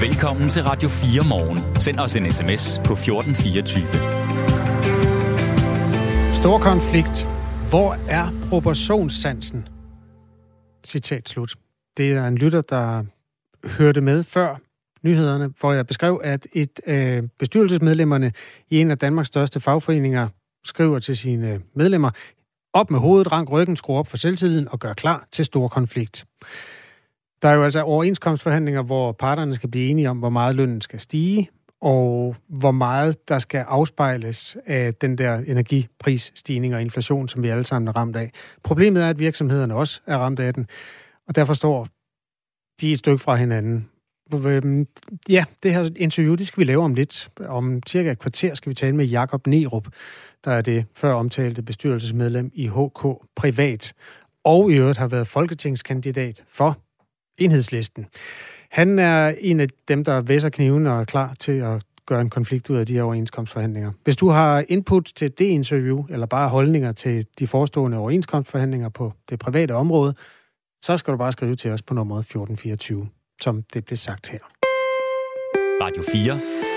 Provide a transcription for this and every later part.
Velkommen til Radio 4 morgen. Send os en sms på 1424. Stor konflikt. Hvor er proportionssansen? Citat slut. Det er en lytter, der hørte med før nyhederne, hvor jeg beskrev, at et øh, bestyrelsesmedlemmerne i en af Danmarks største fagforeninger skriver til sine medlemmer, op med hovedet, rank ryggen, skru op for selvtilliden og gør klar til stor konflikt. Der er jo altså overenskomstforhandlinger, hvor parterne skal blive enige om, hvor meget lønnen skal stige, og hvor meget der skal afspejles af den der energiprisstigning og inflation, som vi alle sammen er ramt af. Problemet er, at virksomhederne også er ramt af den, og derfor står de et stykke fra hinanden. Øhm, ja, det her interview, det skal vi lave om lidt. Om cirka et kvarter skal vi tale med Jakob Nerup, der er det før omtalte bestyrelsesmedlem i HK Privat, og i øvrigt har været folketingskandidat for enhedslisten. Han er en af dem, der væsser kniven og er klar til at gøre en konflikt ud af de her overenskomstforhandlinger. Hvis du har input til det interview, eller bare holdninger til de forestående overenskomstforhandlinger på det private område, så skal du bare skrive til os på nummer 1424, som det blev sagt her. Radio 4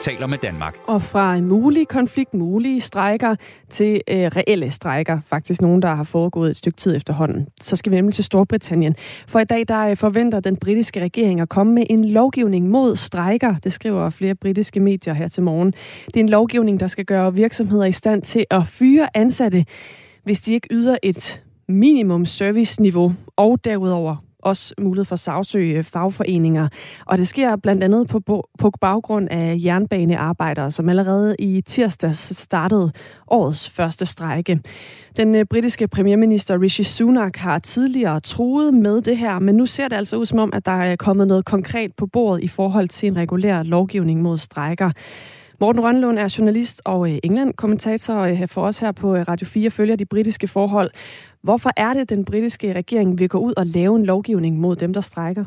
taler med Danmark. Og fra en mulig konflikt, mulige strejker, til øh, reelle strejker, faktisk nogen, der har foregået et stykke tid efterhånden. Så skal vi nemlig til Storbritannien. For i dag der øh, forventer den britiske regering at komme med en lovgivning mod strejker. Det skriver flere britiske medier her til morgen. Det er en lovgivning, der skal gøre virksomheder i stand til at fyre ansatte, hvis de ikke yder et minimum serviceniveau, og derudover også mulighed for at sagsøge øh, fagforeninger. Og det sker blandt andet på, på baggrund af jernbanearbejdere, som allerede i tirsdags startede årets første strejke. Den øh, britiske premierminister Rishi Sunak har tidligere truet med det her, men nu ser det altså ud som om, at der er kommet noget konkret på bordet i forhold til en regulær lovgivning mod strejker. Morten Rønlund er journalist og øh, England-kommentator for os her på Radio 4 følger de britiske forhold. Hvorfor er det, at den britiske regering vil gå ud og lave en lovgivning mod dem, der strækker?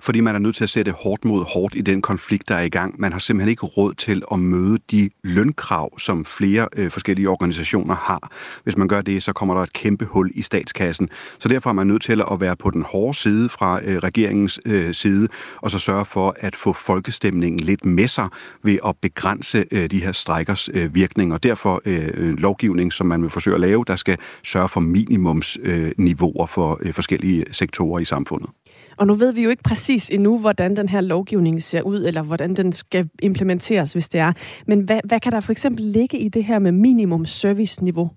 Fordi man er nødt til at sætte hårdt mod hårdt i den konflikt, der er i gang. Man har simpelthen ikke råd til at møde de lønkrav, som flere øh, forskellige organisationer har. Hvis man gør det, så kommer der et kæmpe hul i statskassen. Så derfor er man nødt til at være på den hårde side fra øh, regeringens øh, side, og så sørge for at få folkestemningen lidt med sig ved at begrænse øh, de her strækkers øh, virkning. Og derfor øh, lovgivning, som man vil forsøge at lave, der skal sørge for minimumsniveauer øh, for øh, forskellige sektorer i samfundet. Og nu ved vi jo ikke præcis endnu, hvordan den her lovgivning ser ud, eller hvordan den skal implementeres, hvis det er. Men hvad, hvad kan der for eksempel ligge i det her med minimum service-niveau?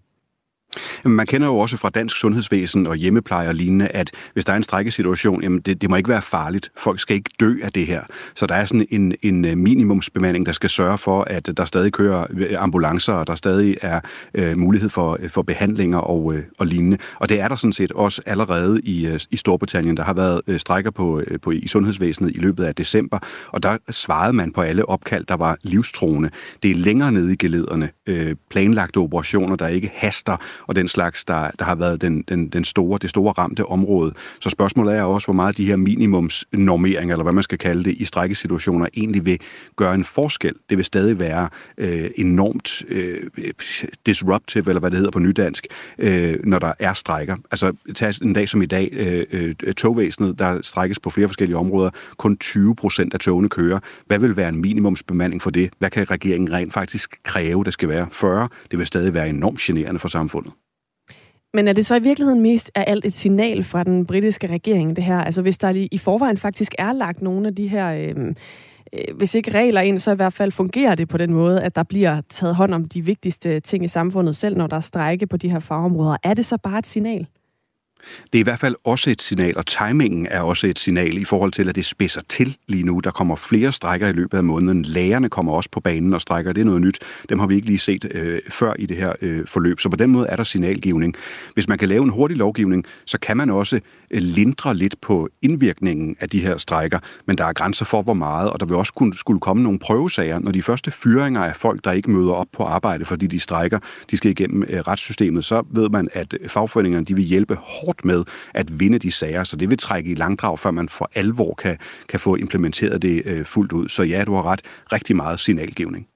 Man kender jo også fra dansk sundhedsvæsen og hjemmepleje og lignende, at hvis der er en strækkesituation, jamen det, det må ikke være farligt. Folk skal ikke dø af det her. Så der er sådan en, en øh, minimumsbemanding, der skal sørge for, at øh, der stadig kører øh, ambulancer, og der stadig er øh, mulighed for, for behandlinger og, øh, og lignende. Og det er der sådan set også allerede i, øh, i Storbritannien. Der har været øh, strækker på, øh, på, i sundhedsvæsenet i løbet af december, og der svarede man på alle opkald, der var livstruende. Det er længere nede i gelederne. Øh, planlagte operationer, der ikke haster, og den slags, der, der har været den, den, den store, det store ramte område. Så spørgsmålet er også, hvor meget de her minimumsnormeringer, eller hvad man skal kalde det, i strækkesituationer egentlig vil gøre en forskel. Det vil stadig være øh, enormt øh, disruptive, eller hvad det hedder på nydansk, øh, når der er strækker. Altså, tag en dag som i dag, øh, øh, togvæsenet, der strækkes på flere forskellige områder, kun 20 procent af togene kører. Hvad vil være en minimumsbemanding for det? Hvad kan regeringen rent faktisk kræve, der skal være 40? Det vil stadig være enormt generende for samfundet. Men er det så i virkeligheden mest af alt et signal fra den britiske regering, det her? Altså hvis der i forvejen faktisk er lagt nogle af de her, øhm, øh, hvis ikke regler ind, så i hvert fald fungerer det på den måde, at der bliver taget hånd om de vigtigste ting i samfundet, selv når der er strække på de her fagområder. Er det så bare et signal? Det er i hvert fald også et signal, og timingen er også et signal i forhold til, at det spidser til lige nu. Der kommer flere strækker i løbet af måneden. Lærerne kommer også på banen og strækker. Det er noget nyt. Dem har vi ikke lige set øh, før i det her øh, forløb. Så på den måde er der signalgivning. Hvis man kan lave en hurtig lovgivning, så kan man også øh, lindre lidt på indvirkningen af de her strækker. Men der er grænser for, hvor meget, og der vil også kunne, skulle komme nogle prøvesager. Når de første fyringer af folk, der ikke møder op på arbejde, fordi de strækker, de skal igennem øh, retssystemet, så ved man, at fagforeningerne de vil hjælpe hårdt hårdt med at vinde de sager, så det vil trække i langdrag, før man for alvor kan, kan få implementeret det øh, fuldt ud. Så ja, du har ret. Rigtig meget signalgivning.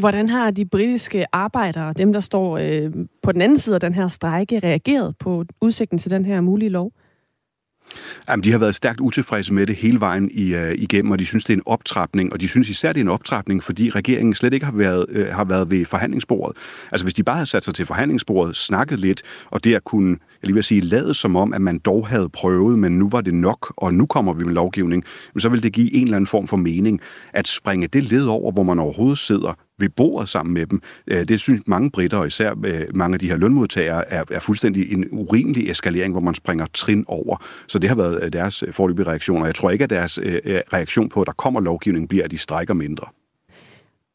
Hvordan har de britiske arbejdere, dem der står øh, på den anden side af den her strejke, reageret på udsigten til den her mulige lov? Jamen, de har været stærkt utilfredse med det hele vejen i, øh, igennem, og de synes, det er en optrapning, og de synes især, det er en optrapning, fordi regeringen slet ikke har været, øh, har været ved forhandlingsbordet. Altså, hvis de bare havde sat sig til forhandlingsbordet, snakket lidt, og det at kunne, jeg lige vil sige, lavet som om, at man dog havde prøvet, men nu var det nok, og nu kommer vi med lovgivning, så vil det give en eller anden form for mening. At springe det led over, hvor man overhovedet sidder, ved bordet sammen med dem. Øh, det synes mange britter, og især øh, mange af de her lønmodtagere, er, er fuldstændig en urimelig eskalering, hvor man springer trin over. Så det har været øh, deres forløbige reaktion, og jeg tror ikke, at deres reaktion på, at der kommer lovgivning, bliver, at de strækker mindre.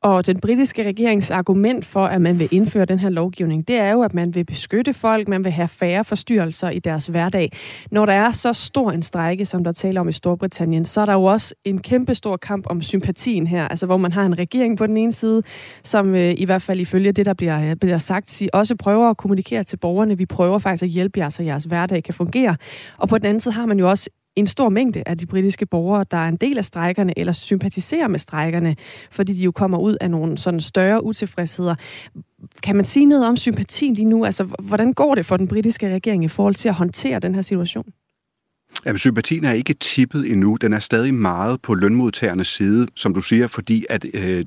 Og den britiske regerings argument for, at man vil indføre den her lovgivning, det er jo, at man vil beskytte folk, man vil have færre forstyrrelser i deres hverdag. Når der er så stor en strække, som der taler om i Storbritannien, så er der jo også en kæmpe stor kamp om sympatien her, altså hvor man har en regering på den ene side, som øh, i hvert fald ifølge det, der bliver, øh, bliver sagt, også prøver at kommunikere til borgerne. Vi prøver faktisk at hjælpe jer, så jeres hverdag kan fungere. Og på den anden side har man jo også en stor mængde af de britiske borgere, der er en del af strejkerne eller sympatiserer med strejkerne, fordi de jo kommer ud af nogle sådan større utilfredsheder. Kan man sige noget om sympatien lige nu? Altså, hvordan går det for den britiske regering i forhold til at håndtere den her situation? Jamen, sympatien er ikke tippet endnu. Den er stadig meget på lønmodtagernes side, som du siger, fordi at øh,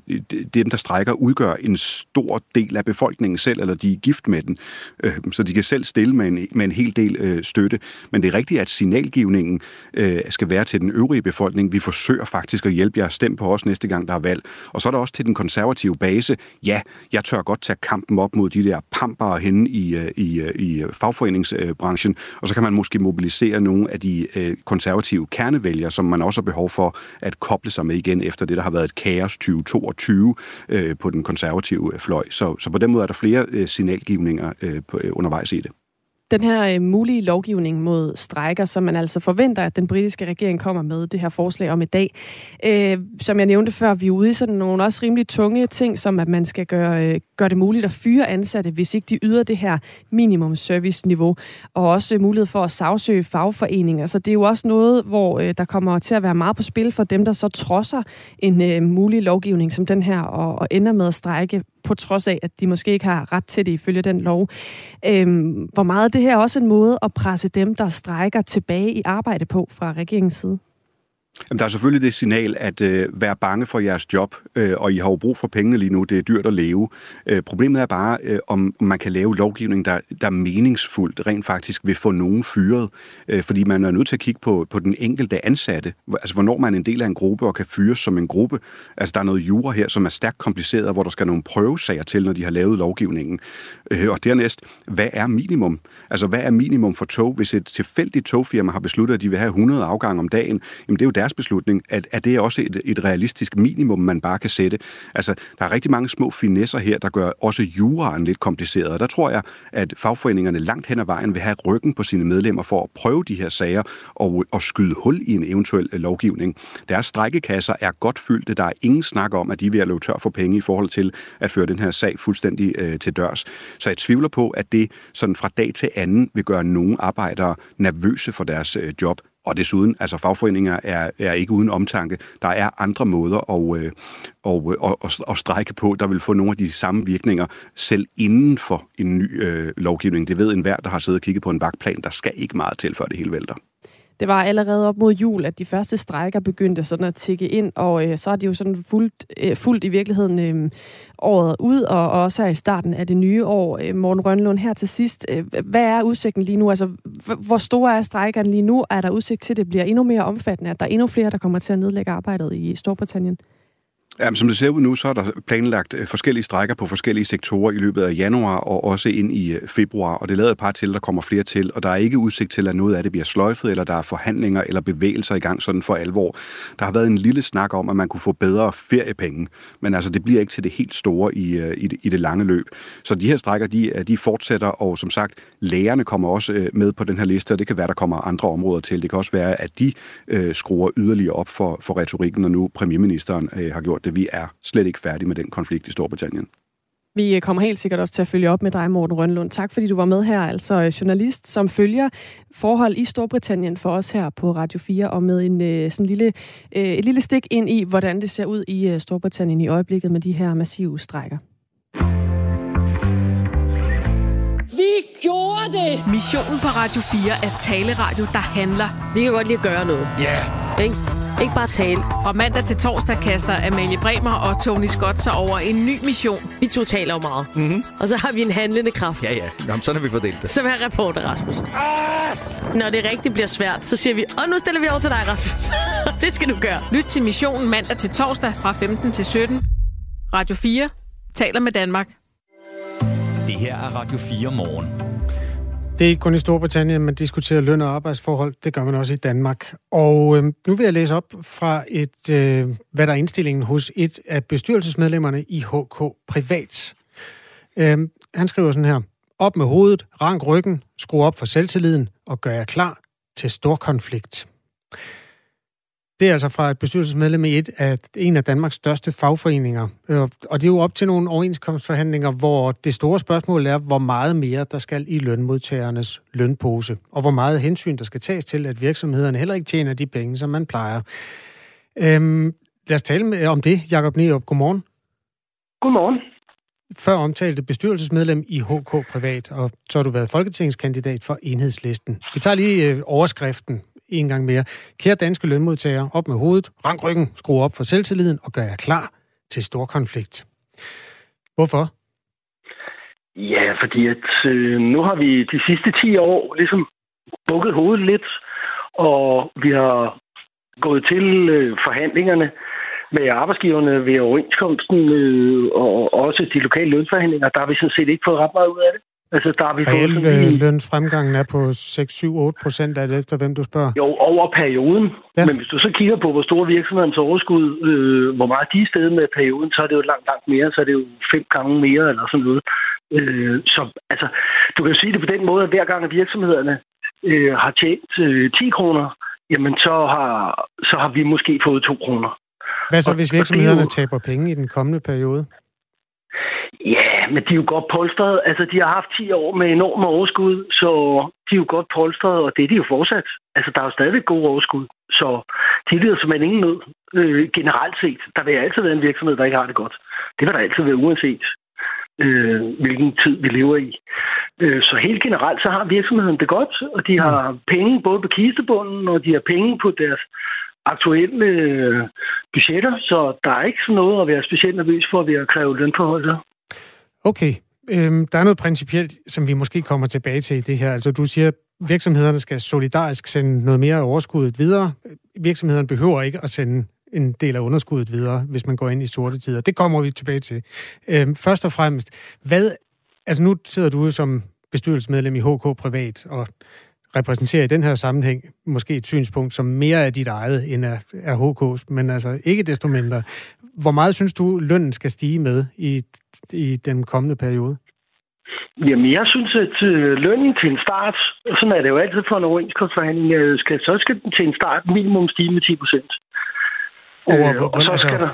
dem, der strækker, udgør en stor del af befolkningen selv, eller de er gift med den, øh, så de kan selv stille med en, med en hel del øh, støtte. Men det er rigtigt, at signalgivningen øh, skal være til den øvrige befolkning. Vi forsøger faktisk at hjælpe jer. Stem på os næste gang, der er valg. Og så er der også til den konservative base. Ja, jeg tør godt tage kampen op mod de der pamper henne i, øh, i, øh, i øh, fagforeningsbranchen, og så kan man måske mobilisere nogle af de øh, konservative kernevælgere, som man også har behov for at koble sig med igen efter det, der har været et kaos 2022 øh, på den konservative øh, fløj. Så, så på den måde er der flere øh, signalgivninger øh, på, øh, undervejs i det. Den her øh, mulige lovgivning mod strejker, som man altså forventer, at den britiske regering kommer med det her forslag om i dag. Øh, som jeg nævnte før, vi er ude i sådan nogle også rimelig tunge ting, som at man skal gøre, øh, gør det muligt at fyre ansatte, hvis ikke de yder det her minimum service-niveau, og også mulighed for at sagsøge fagforeninger. Så det er jo også noget, hvor øh, der kommer til at være meget på spil for dem, der så trodser en øh, mulig lovgivning som den her, og, og ender med at strejke på trods af, at de måske ikke har ret til det ifølge den lov. Øhm, hvor meget er det her også en måde at presse dem, der strækker tilbage i arbejde på fra regeringens side? Jamen, der er selvfølgelig det signal at øh, være bange for jeres job, øh, og I har jo brug for pengene lige nu. Det er dyrt at leve. Øh, problemet er bare, øh, om man kan lave lovgivning, der, der meningsfuldt, rent faktisk vil få nogen fyret. Øh, fordi man er nødt til at kigge på, på den enkelte ansatte. Altså, hvornår man er en del af en gruppe og kan fyres som en gruppe. Altså, der er noget jura her, som er stærkt kompliceret, hvor der skal nogle prøvesager til, når de har lavet lovgivningen. Øh, og dernæst, hvad er minimum? Altså, hvad er minimum for tog? Hvis et tilfældigt togfirma har besluttet, at de vil have 100 afgange om dagen, jamen det er jo deres beslutning, at, at det er også et, et realistisk minimum, man bare kan sætte. Altså, der er rigtig mange små finesser her, der gør også juraen lidt kompliceret, og der tror jeg, at fagforeningerne langt hen ad vejen vil have ryggen på sine medlemmer for at prøve de her sager og, og skyde hul i en eventuel øh, lovgivning. Deres strækkekasser er godt fyldte. Der er ingen snak om, at de er ved at løbe tør for penge i forhold til at føre den her sag fuldstændig øh, til dørs. Så jeg tvivler på, at det sådan fra dag til anden vil gøre nogle arbejdere nervøse for deres øh, job. Og desuden, altså fagforeninger er, er ikke uden omtanke. Der er andre måder at, øh, og, øh, og, og, og strække på, der vil få nogle af de samme virkninger, selv inden for en ny øh, lovgivning. Det ved enhver, der har siddet og kigget på en vagtplan. Der skal ikke meget til, før det hele vælter. Det var allerede op mod jul, at de første strejker begyndte sådan at tikke ind, og øh, så er det jo sådan fuldt, øh, fuldt i virkeligheden øh, året ud, og, og også her i starten af det nye år. Øh, Morten Rønlund, her til sidst, øh, hvad er udsigten lige nu? Altså, hvor store er strejkerne lige nu? Er der udsigt til, at det bliver endnu mere omfattende, at der er endnu flere, der kommer til at nedlægge arbejdet i Storbritannien? Jamen, som det ser ud nu, så er der planlagt øh, forskellige strækker på forskellige sektorer i løbet af januar og også ind i øh, februar, og det lader et par til, der kommer flere til, og der er ikke udsigt til, at noget af det bliver sløjfet, eller der er forhandlinger eller bevægelser i gang sådan for alvor. Der har været en lille snak om, at man kunne få bedre feriepenge, men altså det bliver ikke til det helt store i, øh, i, det, i det lange løb. Så de her strækker, de, de fortsætter, og som sagt, lægerne kommer også med på den her liste, og det kan være, der kommer andre områder til. Det kan også være, at de øh, skruer yderligere op for, for retorikken, når nu premierministeren øh, har gjort det. Vi er slet ikke færdige med den konflikt i Storbritannien. Vi kommer helt sikkert også til at følge op med dig, Morten Rønlund. Tak fordi du var med her, altså journalist, som følger forhold i Storbritannien for os her på Radio 4, og med en øh, sådan lille, øh, et lille stik ind i, hvordan det ser ud i øh, Storbritannien i øjeblikket med de her massive strækker. Vi gjorde det! Missionen på Radio 4 er taleradio, der handler. Vi kan godt lide at gøre noget. Ja. Yeah. Ikke? Ikke bare tale. Fra mandag til torsdag kaster Amalie Bremer og Tony Scott sig over en ny mission. Vi to taler jo meget. Mm-hmm. Og så har vi en handlende kraft. Ja, ja. Jamen, sådan har vi fordelt det. Som er reporter, Rasmus. Ah! Når det rigtig bliver svært, så siger vi, og nu stiller vi over til dig, Rasmus. det skal du gøre. Lyt til missionen mandag til torsdag fra 15 til 17. Radio 4 taler med Danmark. Det her er Radio 4 morgen. Det er ikke kun i Storbritannien, man diskuterer løn- og arbejdsforhold. Det gør man også i Danmark. Og øh, nu vil jeg læse op fra, et, øh, hvad der er indstillingen hos et af bestyrelsesmedlemmerne i HK Privat. Øh, han skriver sådan her. Op med hovedet, rank ryggen, skru op for selvtilliden og gør jer klar til stor konflikt. Det er altså fra et bestyrelsesmedlem i et af en af Danmarks største fagforeninger. Øh, Og det er jo op til nogle overenskomstforhandlinger, hvor det store spørgsmål er, hvor meget mere der skal i lønmodtagernes lønpose, og hvor meget hensyn der skal tages til, at virksomhederne heller ikke tjener de penge, som man plejer. Øhm, lad os tale med, om det, Jakob Nierup. Godmorgen. Godmorgen. Før omtalte bestyrelsesmedlem i HK Privat, og så har du været folketingskandidat for Enhedslisten. Vi tager lige øh, overskriften en gang mere. Kære danske lønmodtagere, op med hovedet, rank ryggen, skru op for selvtilliden og gør jer klar til stor konflikt. Hvorfor? Ja, fordi at øh, nu har vi de sidste 10 år ligesom bukket hovedet lidt, og vi har gået til øh, forhandlingerne med arbejdsgiverne ved overenskomsten, øh, og også de lokale lønforhandlinger, der har vi sådan set ikke fået ret meget ud af det. Altså, der har vi fået sådan øh, lige- lønfremgangen er på 6-7-8 procent, det efter, hvem du spørger? Jo, over perioden. Ja. Men hvis du så kigger på, hvor store virksomhedens overskud, øh, hvor meget de er stedet med perioden, så er det jo langt, langt mere. Så er det jo fem gange mere eller sådan noget. Øh, så altså, du kan jo sige det på den måde, at hver gang at virksomhederne øh, har tjent øh, 10 kroner, jamen så har, så har vi måske fået 2 kroner. Hvad så, og- hvis er virksomhederne jo- taber penge i den kommende periode? Ja, men de er jo godt polstret. Altså, de har haft 10 år med enorme overskud, så de er jo godt polstret, og det er de jo fortsat. Altså, der er jo stadigvæk gode overskud, så de lider simpelthen ingen nød. Øh, generelt set, der vil altid være en virksomhed, der ikke har det godt. Det vil der altid være, uanset øh, hvilken tid vi lever i. Øh, så helt generelt, så har virksomheden det godt, og de har penge både på kistebunden, og de har penge på deres aktuelle øh, budgetter, så der er ikke sådan noget at være specielt nervøs for ved at kræve lønforhold der. Okay, øhm, der er noget principielt, som vi måske kommer tilbage til i det her. Altså, du siger, at virksomhederne skal solidarisk sende noget mere af overskuddet videre. Virksomhederne behøver ikke at sende en del af underskuddet videre, hvis man går ind i sorte tider. Det kommer vi tilbage til. Øhm, først og fremmest, hvad, altså nu sidder du som bestyrelsesmedlem i HK Privat og repræsenterer i den her sammenhæng måske et synspunkt, som mere er dit eget end er, er HK's, men altså ikke desto mindre. Hvor meget synes du, lønnen skal stige med i, i den kommende periode? Jamen, jeg synes, at øh, lønnen til en start, sådan er det jo altid for en overenskomstforhandling, øh, skal, så skal den til en start minimum stige med 10 procent. Over, Øh, og så skal der,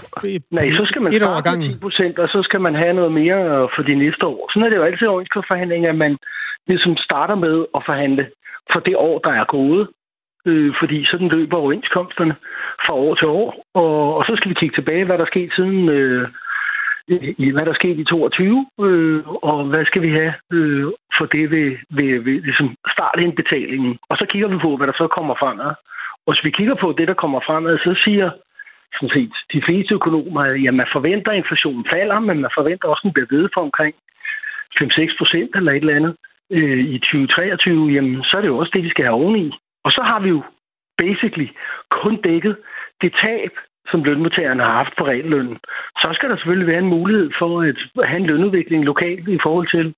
nej, så skal man starte med gangen. 10 procent, og så skal man have noget mere øh, for de næste år. Sådan er det jo altid i overenskomstforhandlinger, at man ligesom starter med at forhandle for det år, der er gået. Øh, fordi sådan løber overenskomsterne fra år til år. Og, og så skal vi kigge tilbage, hvad der er sket siden... Øh, i, hvad der skete i 22, øh, og hvad skal vi have øh, for det ved, ved, ved ligesom startindbetalingen. Og så kigger vi på, hvad der så kommer fremad. Og hvis vi kigger på det, der kommer fremad, så siger sådan set, de fleste økonomer, at ja, man forventer, at inflationen falder, men man forventer også, at den bliver ved for omkring 5-6 procent eller et eller andet øh, i 2023. Jamen, så er det jo også det, vi skal have oveni. Og så har vi jo basically kun dækket det tab, som lønmodtagerne har haft på reallønnen. Så skal der selvfølgelig være en mulighed for at have en lønudvikling lokalt i forhold til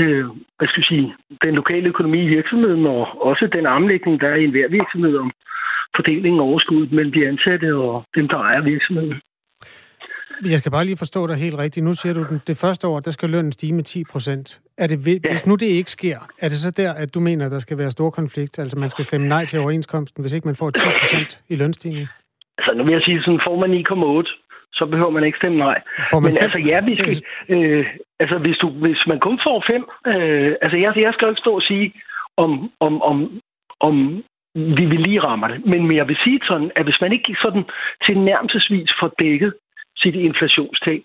øh, hvad skal jeg sige, den lokale økonomi i virksomheden, og også den armlægning, der er i enhver virksomhed om fordelingen af overskuddet mellem de ansatte og dem, der ejer virksomheden. Jeg skal bare lige forstå dig helt rigtigt. Nu siger du, at det første år, der skal lønnen stige med 10 procent. Er det, Ja. Hvis nu det ikke sker, er det så der, at du mener, at der skal være stor konflikt? Altså man skal stemme nej til overenskomsten, hvis ikke man får 10 procent i lønstigning? Altså, nu vil jeg sige, sådan får man 9,8, så behøver man ikke stemme nej. Men fem? altså, ja, vi skal... Øh, altså, hvis, du, hvis man kun får fem... Øh, altså, jeg, jeg skal jo ikke stå og sige, om, om, om, om vi vil lige rammer det. Men, men jeg vil sige sådan, at hvis man ikke sådan til nærmelsesvis får dækket sit inflationstab,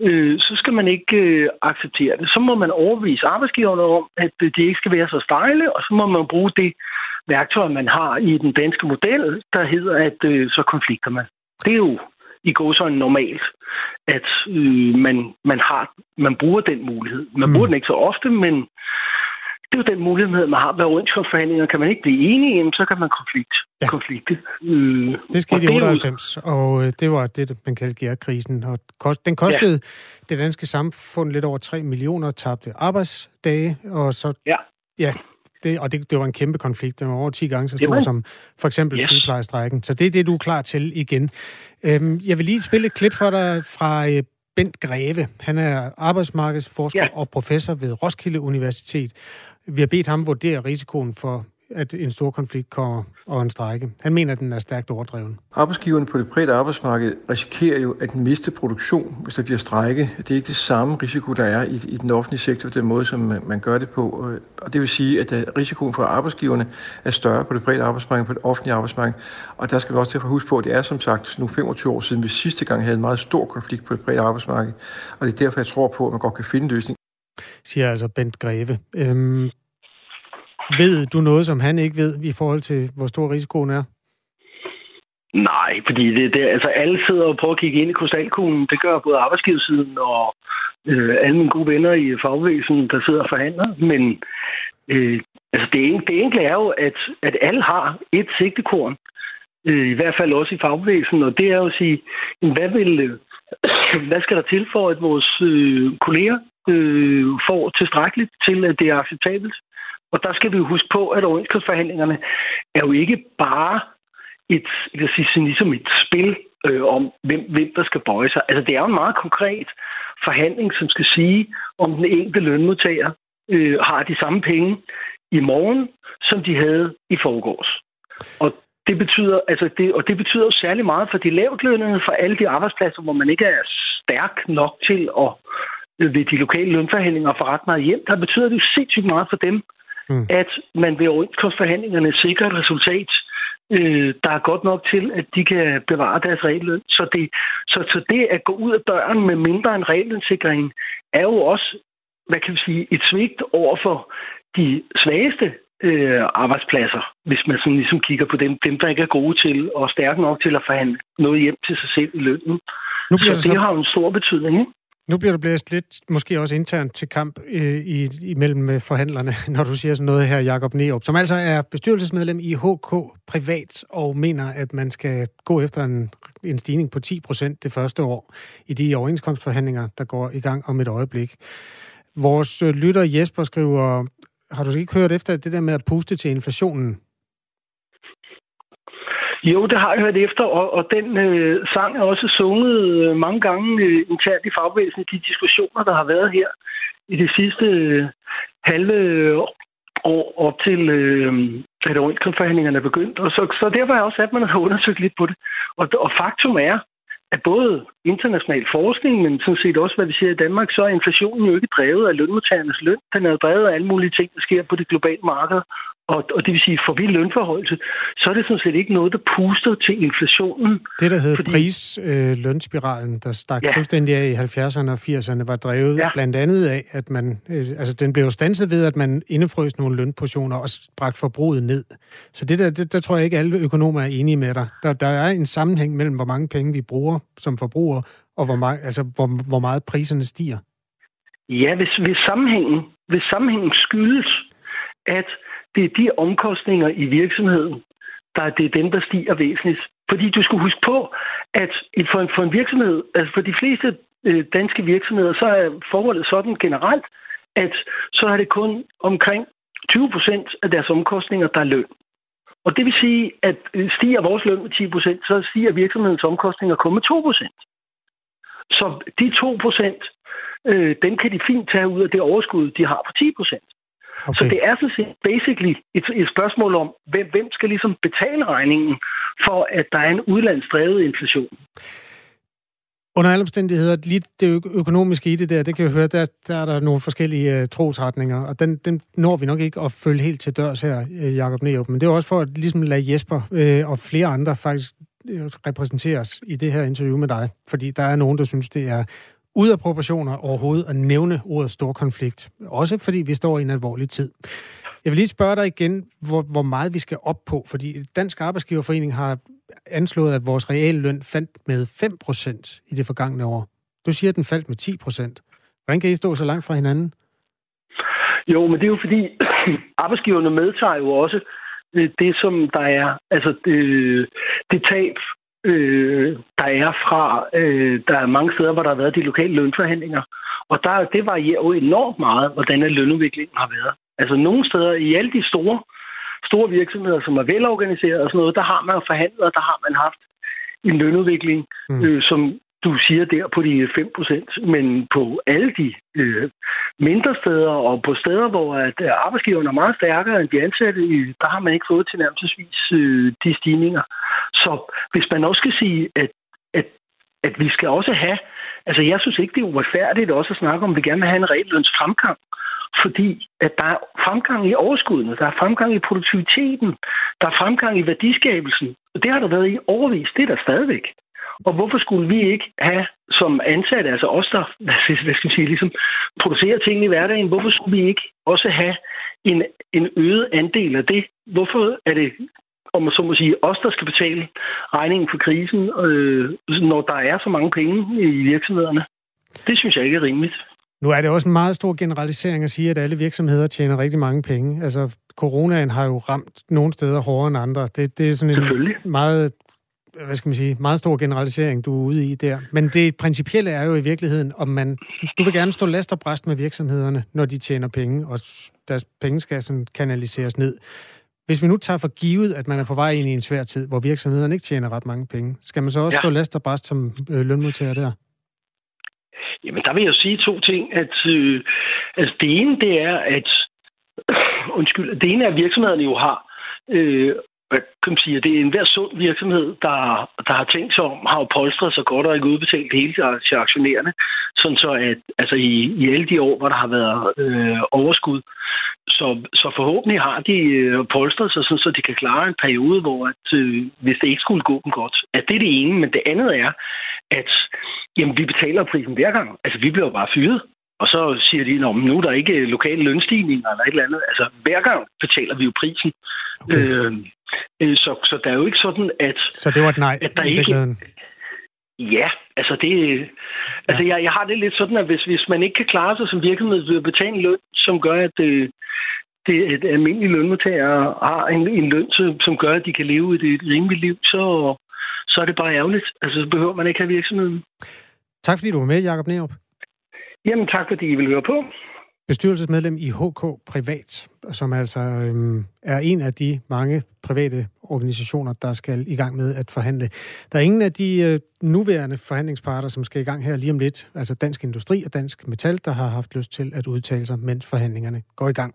øh, så skal man ikke øh, acceptere det. Så må man overbevise arbejdsgiverne om, at øh, de ikke skal være så stejle, og så må man bruge det værktøj, man har i den danske model, der hedder, at øh, så konflikter man. Det er jo i går sådan normalt, at øh, man, man, har, man bruger den mulighed. Man bruger mm. den ikke så ofte, men det er jo den mulighed, man har ved overenskomstforhandlinger. Kan man ikke blive enige, så kan man konflikt, ja. konflikte. Øh, det skete i 98, og øh, det var det, man kaldte gærkrisen. Og den kostede ja. det danske samfund lidt over 3 millioner tabte arbejdsdage, og så... Ja. Ja, det, og det, det var en kæmpe konflikt. Den var over 10 gange så stor Jamen. som for eksempel yes. sygeplejestrækken. Så det er det, du er klar til igen. Øhm, jeg vil lige spille et klip for dig fra øh, Bent Greve. Han er arbejdsmarkedsforsker ja. og professor ved Roskilde Universitet. Vi har bedt ham vurdere risikoen for at en stor konflikt kommer og en strække. Han mener, at den er stærkt overdreven. Arbejdsgiverne på det private arbejdsmarked risikerer jo at miste produktion, hvis der bliver strække. Det er ikke det samme risiko, der er i, i den offentlige sektor, den måde, som man gør det på. Og det vil sige, at risikoen for arbejdsgiverne er større på det private arbejdsmarked på det offentlige arbejdsmarked. Og der skal vi også til at huske på, at det er som sagt nu 25 år siden, vi sidste gang havde en meget stor konflikt på det private arbejdsmarked. Og det er derfor, jeg tror på, at man godt kan finde en løsning. Siger altså Bent Greve. Øhm, ved du noget, som han ikke ved i forhold til, hvor stor risikoen er? Nej, fordi det, det, altså alle sidder og prøver at kigge ind i krystalkuglen. Det gør både arbejdsgiversiden og øh, alle mine gode venner i fagbevægelsen, der sidder og forhandler. Men øh, altså det, det enkle er jo, at, at alle har et sigtekorn. Øh, I hvert fald også i fagbevægelsen. Og det er jo at sige, hvad, vil, øh, hvad skal der til for, at vores øh, kolleger øh, får tilstrækkeligt til, at det er acceptabelt? Og der skal vi jo huske på, at overenskomstforhandlingerne er jo ikke bare et, jeg sige, sådan ligesom et spil øh, om, hvem, hvem der skal bøje sig. Altså, det er jo en meget konkret forhandling, som skal sige, om den enkelte lønmodtager øh, har de samme penge i morgen, som de havde i forgårs. Og det betyder, altså det, og det betyder jo særlig meget for de lavtlønnede, for alle de arbejdspladser, hvor man ikke er stærk nok til at øh, ved de lokale lønforhandlinger få ret meget hjem. Der betyder det jo sindssygt meget for dem, mm. at man ved overenskomstforhandlingerne sikrer et resultat, øh, der er godt nok til, at de kan bevare deres regelløn. Så det, så, så det at gå ud af døren med mindre end regellønssikringen, er jo også, hvad kan vi sige, et svigt over for de svageste øh, arbejdspladser, hvis man sådan ligesom kigger på dem, dem, der ikke er gode til og stærke nok til at forhandle noget hjem til sig selv i lønnen. Nu så det så... har jo en stor betydning. Ikke? Nu bliver der blæst lidt, måske også internt til kamp øh, i, imellem øh, forhandlerne, når du siger sådan noget her, Jakob Neop, som altså er bestyrelsesmedlem i HK Privat og mener, at man skal gå efter en, en stigning på 10 procent det første år i de overenskomstforhandlinger, der går i gang om et øjeblik. Vores øh, lytter Jesper skriver, har du ikke hørt efter det der med at puste til inflationen? Jo, det har jeg hørt efter, og, og den øh, sang er også sunget øh, mange gange øh, internt i fagbevægelsen i de diskussioner, der har været her i det sidste øh, halve år op til, øh, at overenskomstforhandlingerne er begyndt. Og så, så derfor har jeg også sat mig og undersøgt lidt på det. Og, og faktum er, at både international forskning, men sådan set også, hvad vi ser i Danmark, så er inflationen jo ikke drevet af lønmodtagernes løn. Den er drevet af alle mulige ting, der sker på det globale marked. Og, og det vil sige, for vi lønforholdelse, så er det sådan set ikke noget, der puster til inflationen. Det, der hedder fordi... prislønspiralen, øh, der stak ja. fuldstændig af i 70'erne og 80'erne, var drevet ja. blandt andet af, at man, øh, altså den blev stanset ved, at man indefrøs nogle lønpositioner og bragt forbruget ned. Så det der, det, der tror jeg ikke, alle økonomer er enige med dig. Der, der er en sammenhæng mellem, hvor mange penge vi bruger som forbrugere, og hvor, meget, altså, hvor, hvor meget priserne stiger. Ja, hvis, hvis, sammenhængen, hvis sammenhængen skyldes, at det er de omkostninger i virksomheden, der er det dem, der stiger væsentligt. Fordi du skal huske på, at for en, for en virksomhed, altså for de fleste øh, danske virksomheder, så er forholdet sådan generelt, at så er det kun omkring 20 procent af deres omkostninger, der er løn. Og det vil sige, at øh, stiger vores løn med 10 procent, så stiger virksomhedens omkostninger kun med 2 procent. Så de 2 procent, øh, dem kan de fint tage ud af det overskud, de har på 10 procent. Okay. Så det er set basically et, et spørgsmål om, hvem, hvem skal ligesom betale regningen for, at der er en udlandsdrevet inflation. Under alle omstændigheder, lige det økonomiske i det der, det kan jeg høre, der, der er der nogle forskellige uh, trosretninger, og den, den når vi nok ikke at følge helt til dørs her, uh, Jacob Neop. Men det er også for at ligesom lade Jesper uh, og flere andre faktisk repræsenteres i det her interview med dig, fordi der er nogen, der synes, det er ud af proportioner overhovedet at nævne ordet stor konflikt. Også fordi vi står i en alvorlig tid. Jeg vil lige spørge dig igen, hvor, hvor meget vi skal op på, fordi Dansk Arbejdsgiverforening har anslået, at vores reelle løn faldt med 5% i det forgangne år. Du siger, at den faldt med 10%. Hvordan kan I stå så langt fra hinanden? Jo, men det er jo fordi, arbejdsgiverne medtager jo også øh, det, som der er, altså det, det tab, øh, der er fra, øh, der er mange steder, hvor der har været de lokale lønforhandlinger. Og der, det varierer jo enormt meget, hvordan lønudviklingen har været. Altså nogle steder, i alle de store, store virksomheder, som er velorganiseret og sådan noget, der har man forhandlet, og der har man haft en lønudvikling, mm. øh, som du siger der på de 5% men på alle de øh, mindre steder og på steder, hvor at øh, arbejdsgiverne er meget stærkere end de ansatte, der har man ikke fået tilnærmelsesvis øh, de stigninger. Så hvis man også skal sige, at, at, at vi skal også have, altså jeg synes ikke, det er uretfærdigt også at snakke om, at vi gerne vil have en reelløns fremgang, fordi at der er fremgang i overskuddene, der er fremgang i produktiviteten, der er fremgang i værdiskabelsen, og det har der været i overvis, det er der stadigvæk. Og hvorfor skulle vi ikke have som ansatte, altså os, der hvad skal jeg sige, ligesom producerer ting i hverdagen, hvorfor skulle vi ikke også have en, en øget andel af det? Hvorfor er det om man så må sige, os, der skal betale regningen for krisen, øh, når der er så mange penge i virksomhederne. Det synes jeg ikke er rimeligt. Nu er det også en meget stor generalisering at sige, at alle virksomheder tjener rigtig mange penge. Altså, coronaen har jo ramt nogle steder hårdere end andre. Det, det er sådan en meget hvad skal man sige, meget stor generalisering, du er ude i der. Men det principielle er jo i virkeligheden, om man... Du vil gerne stå last og bræst med virksomhederne, når de tjener penge, og deres penge skal sådan kanaliseres ned. Hvis vi nu tager for givet, at man er på vej ind i en svær tid, hvor virksomhederne ikke tjener ret mange penge, skal man så også ja. stå last og bræst som øh, lønmodtager der? Jamen, der vil jeg sige to ting. At, øh, altså, det ene, det er, at undskyld, det ene er, at virksomhederne jo har øh, hvad kan man sige, det er en hver sund virksomhed, der, der har tænkt sig om, har jo polstret sig godt og ikke udbetalt det hele til aktionærerne, sådan så at altså i, i alle de år, hvor der har været øh, overskud, så, så forhåbentlig har de øh, polstret sig, sådan, så de kan klare en periode, hvor at, øh, hvis det ikke skulle gå dem godt. At det er det ene, men det andet er, at jamen, vi betaler prisen hver gang. Altså, vi bliver bare fyret. Og så siger de, at nu er der ikke lokale lønstigninger eller et eller andet. Altså, hver gang betaler vi jo prisen. Okay. Øh, så, så der er jo ikke sådan, at... Så det var et nej at der ikke, Ja, altså det... Altså ja. jeg, jeg har det lidt sådan, at hvis, hvis man ikke kan klare sig som virksomhed ved at betale en løn, som gør, at det, det et almindelige lønmodtagere har en, en løn, som gør, at de kan leve et, et rimeligt liv, så, så er det bare ærgerligt. Altså, så behøver man ikke have virksomheden. Tak fordi du var med, Jacob Nerup. Jamen tak, fordi I vil høre på. Bestyrelsesmedlem i HK Privat, som altså øhm, er en af de mange private organisationer, der skal i gang med at forhandle. Der er ingen af de øh, nuværende forhandlingsparter, som skal i gang her lige om lidt, altså Dansk Industri og Dansk Metal, der har haft lyst til at udtale sig, mens forhandlingerne går i gang.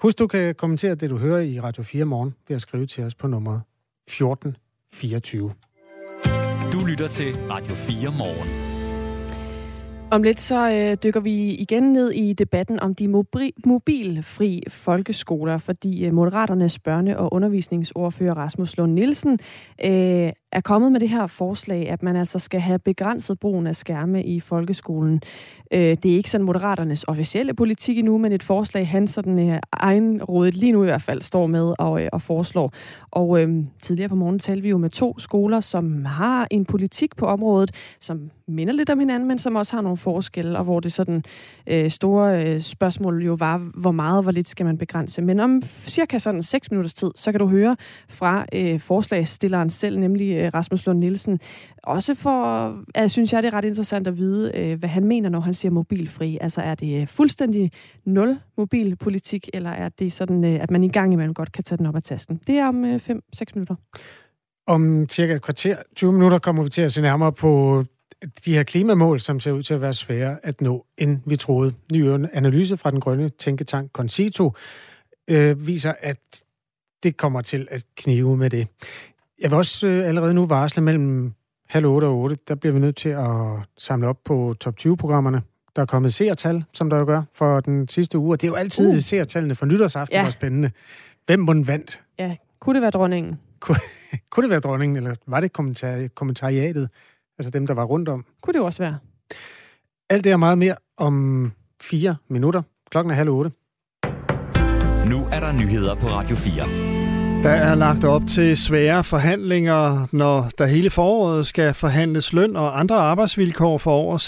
Husk, du kan kommentere det, du hører i Radio 4 morgen ved at skrive til os på nummer 1424. Du lytter til Radio 4 morgen. Om lidt så øh, dykker vi igen ned i debatten om de mobi- mobilfri folkeskoler, fordi øh, Moderaternes børne- og undervisningsordfører Rasmus Lund Nielsen øh, er kommet med det her forslag, at man altså skal have begrænset brugen af skærme i folkeskolen. Øh, det er ikke sådan Moderaternes officielle politik endnu, men et forslag, han sådan øh, egenrådet lige nu i hvert fald står med og, øh, og foreslår. Og øhm, tidligere på morgen talte vi jo med to skoler, som har en politik på området, som minder lidt om hinanden, men som også har nogle forskelle, og hvor det sådan øh, store øh, spørgsmål jo var, hvor meget og hvor lidt skal man begrænse. Men om cirka sådan 6 minutters tid, så kan du høre fra øh, forslagsstilleren selv, nemlig Øh, Rasmus Lund Nielsen, også for, jeg synes jeg, det er ret interessant at vide, øh, hvad han mener, når han siger mobilfri. Altså er det øh, fuldstændig nul mobilpolitik, eller er det sådan, at man i gang imellem godt kan tage den op af tasken? Det er om 5-6 minutter. Om cirka et kvarter, 20 minutter, kommer vi til at se nærmere på de her klimamål, som ser ud til at være svære at nå, end vi troede. Ny analyse fra den grønne tænketank Concito øh, viser, at det kommer til at knive med det. Jeg vil også øh, allerede nu varsle mellem halv otte og otte, der bliver vi nødt til at samle op på top 20-programmerne. Der er kommet seertal, som der jo gør, for den sidste uge. Og det er jo altid uh. seertallene for nytårsaften, ja. var spændende. Hvem må den vandt? Ja, kunne det være dronningen? Kunne, kunne det være dronningen, eller var det kommentar, kommentariatet? Altså dem, der var rundt om? Kunne det også være. Alt det er meget mere om fire minutter. Klokken er halv otte. Nu er der nyheder på Radio 4. Der er lagt op til svære forhandlinger, når der hele foråret skal forhandles løn og andre arbejdsvilkår for over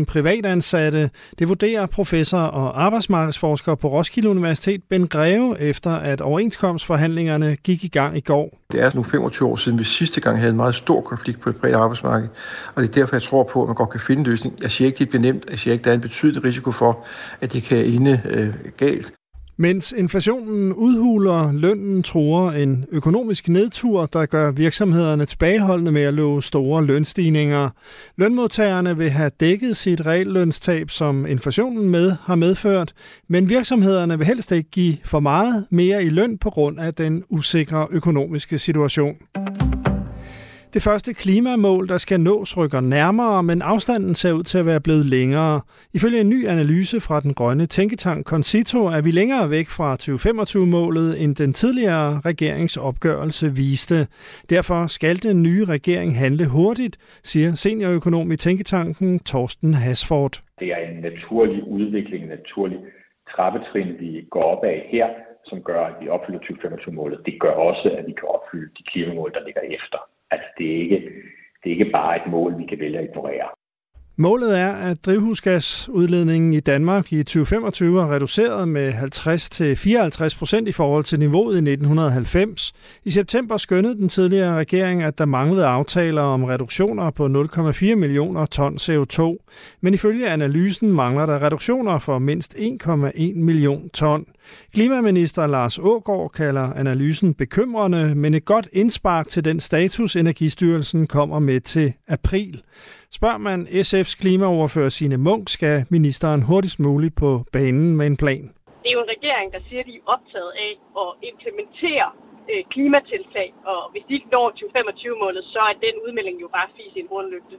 600.000 privatansatte. Det vurderer professor og arbejdsmarkedsforsker på Roskilde Universitet Ben Greve, efter at overenskomstforhandlingerne gik i gang i går. Det er nu 25 år siden, vi sidste gang havde en meget stor konflikt på det private arbejdsmarked, og det er derfor, jeg tror på, at man godt kan finde en løsning. Jeg siger ikke, det bliver nemt. Jeg siger ikke, der er en betydelig risiko for, at det kan ende øh, galt. Mens inflationen udhuler lønnen, tror en økonomisk nedtur, der gør virksomhederne tilbageholdende med at love store lønstigninger. Lønmodtagerne vil have dækket sit reallønstab, som inflationen med har medført, men virksomhederne vil helst ikke give for meget mere i løn på grund af den usikre økonomiske situation. Det første klimamål, der skal nås, rykker nærmere, men afstanden ser ud til at være blevet længere. Ifølge en ny analyse fra den grønne tænketank Concito er vi længere væk fra 2025-målet, end den tidligere regeringsopgørelse viste. Derfor skal den nye regering handle hurtigt, siger seniorøkonom i tænketanken Torsten Hasford. Det er en naturlig udvikling, en naturlig trappetrin, vi går op af her, som gør, at vi opfylder 2025-målet. Det gør også, at vi kan opfylde de klimamål, der ligger efter. Altså, det er ikke, det er ikke bare et mål, vi kan vælge at ignorere. Målet er, at drivhusgasudledningen i Danmark i 2025 er reduceret med 50-54 procent i forhold til niveauet i 1990. I september skønnede den tidligere regering, at der manglede aftaler om reduktioner på 0,4 millioner ton CO2. Men ifølge analysen mangler der reduktioner for mindst 1,1 million ton. Klimaminister Lars Ågård kalder analysen bekymrende, men et godt indspark til den status, Energistyrelsen kommer med til april. Spørger man SF's klimaoverfører Signe Munk, skal ministeren hurtigst muligt på banen med en plan. Det er jo en regering, der siger, at de er optaget af at implementere øh, klimatiltag, og hvis de ikke når 2025-målet, så er den udmelding jo bare fis i en hornlygte.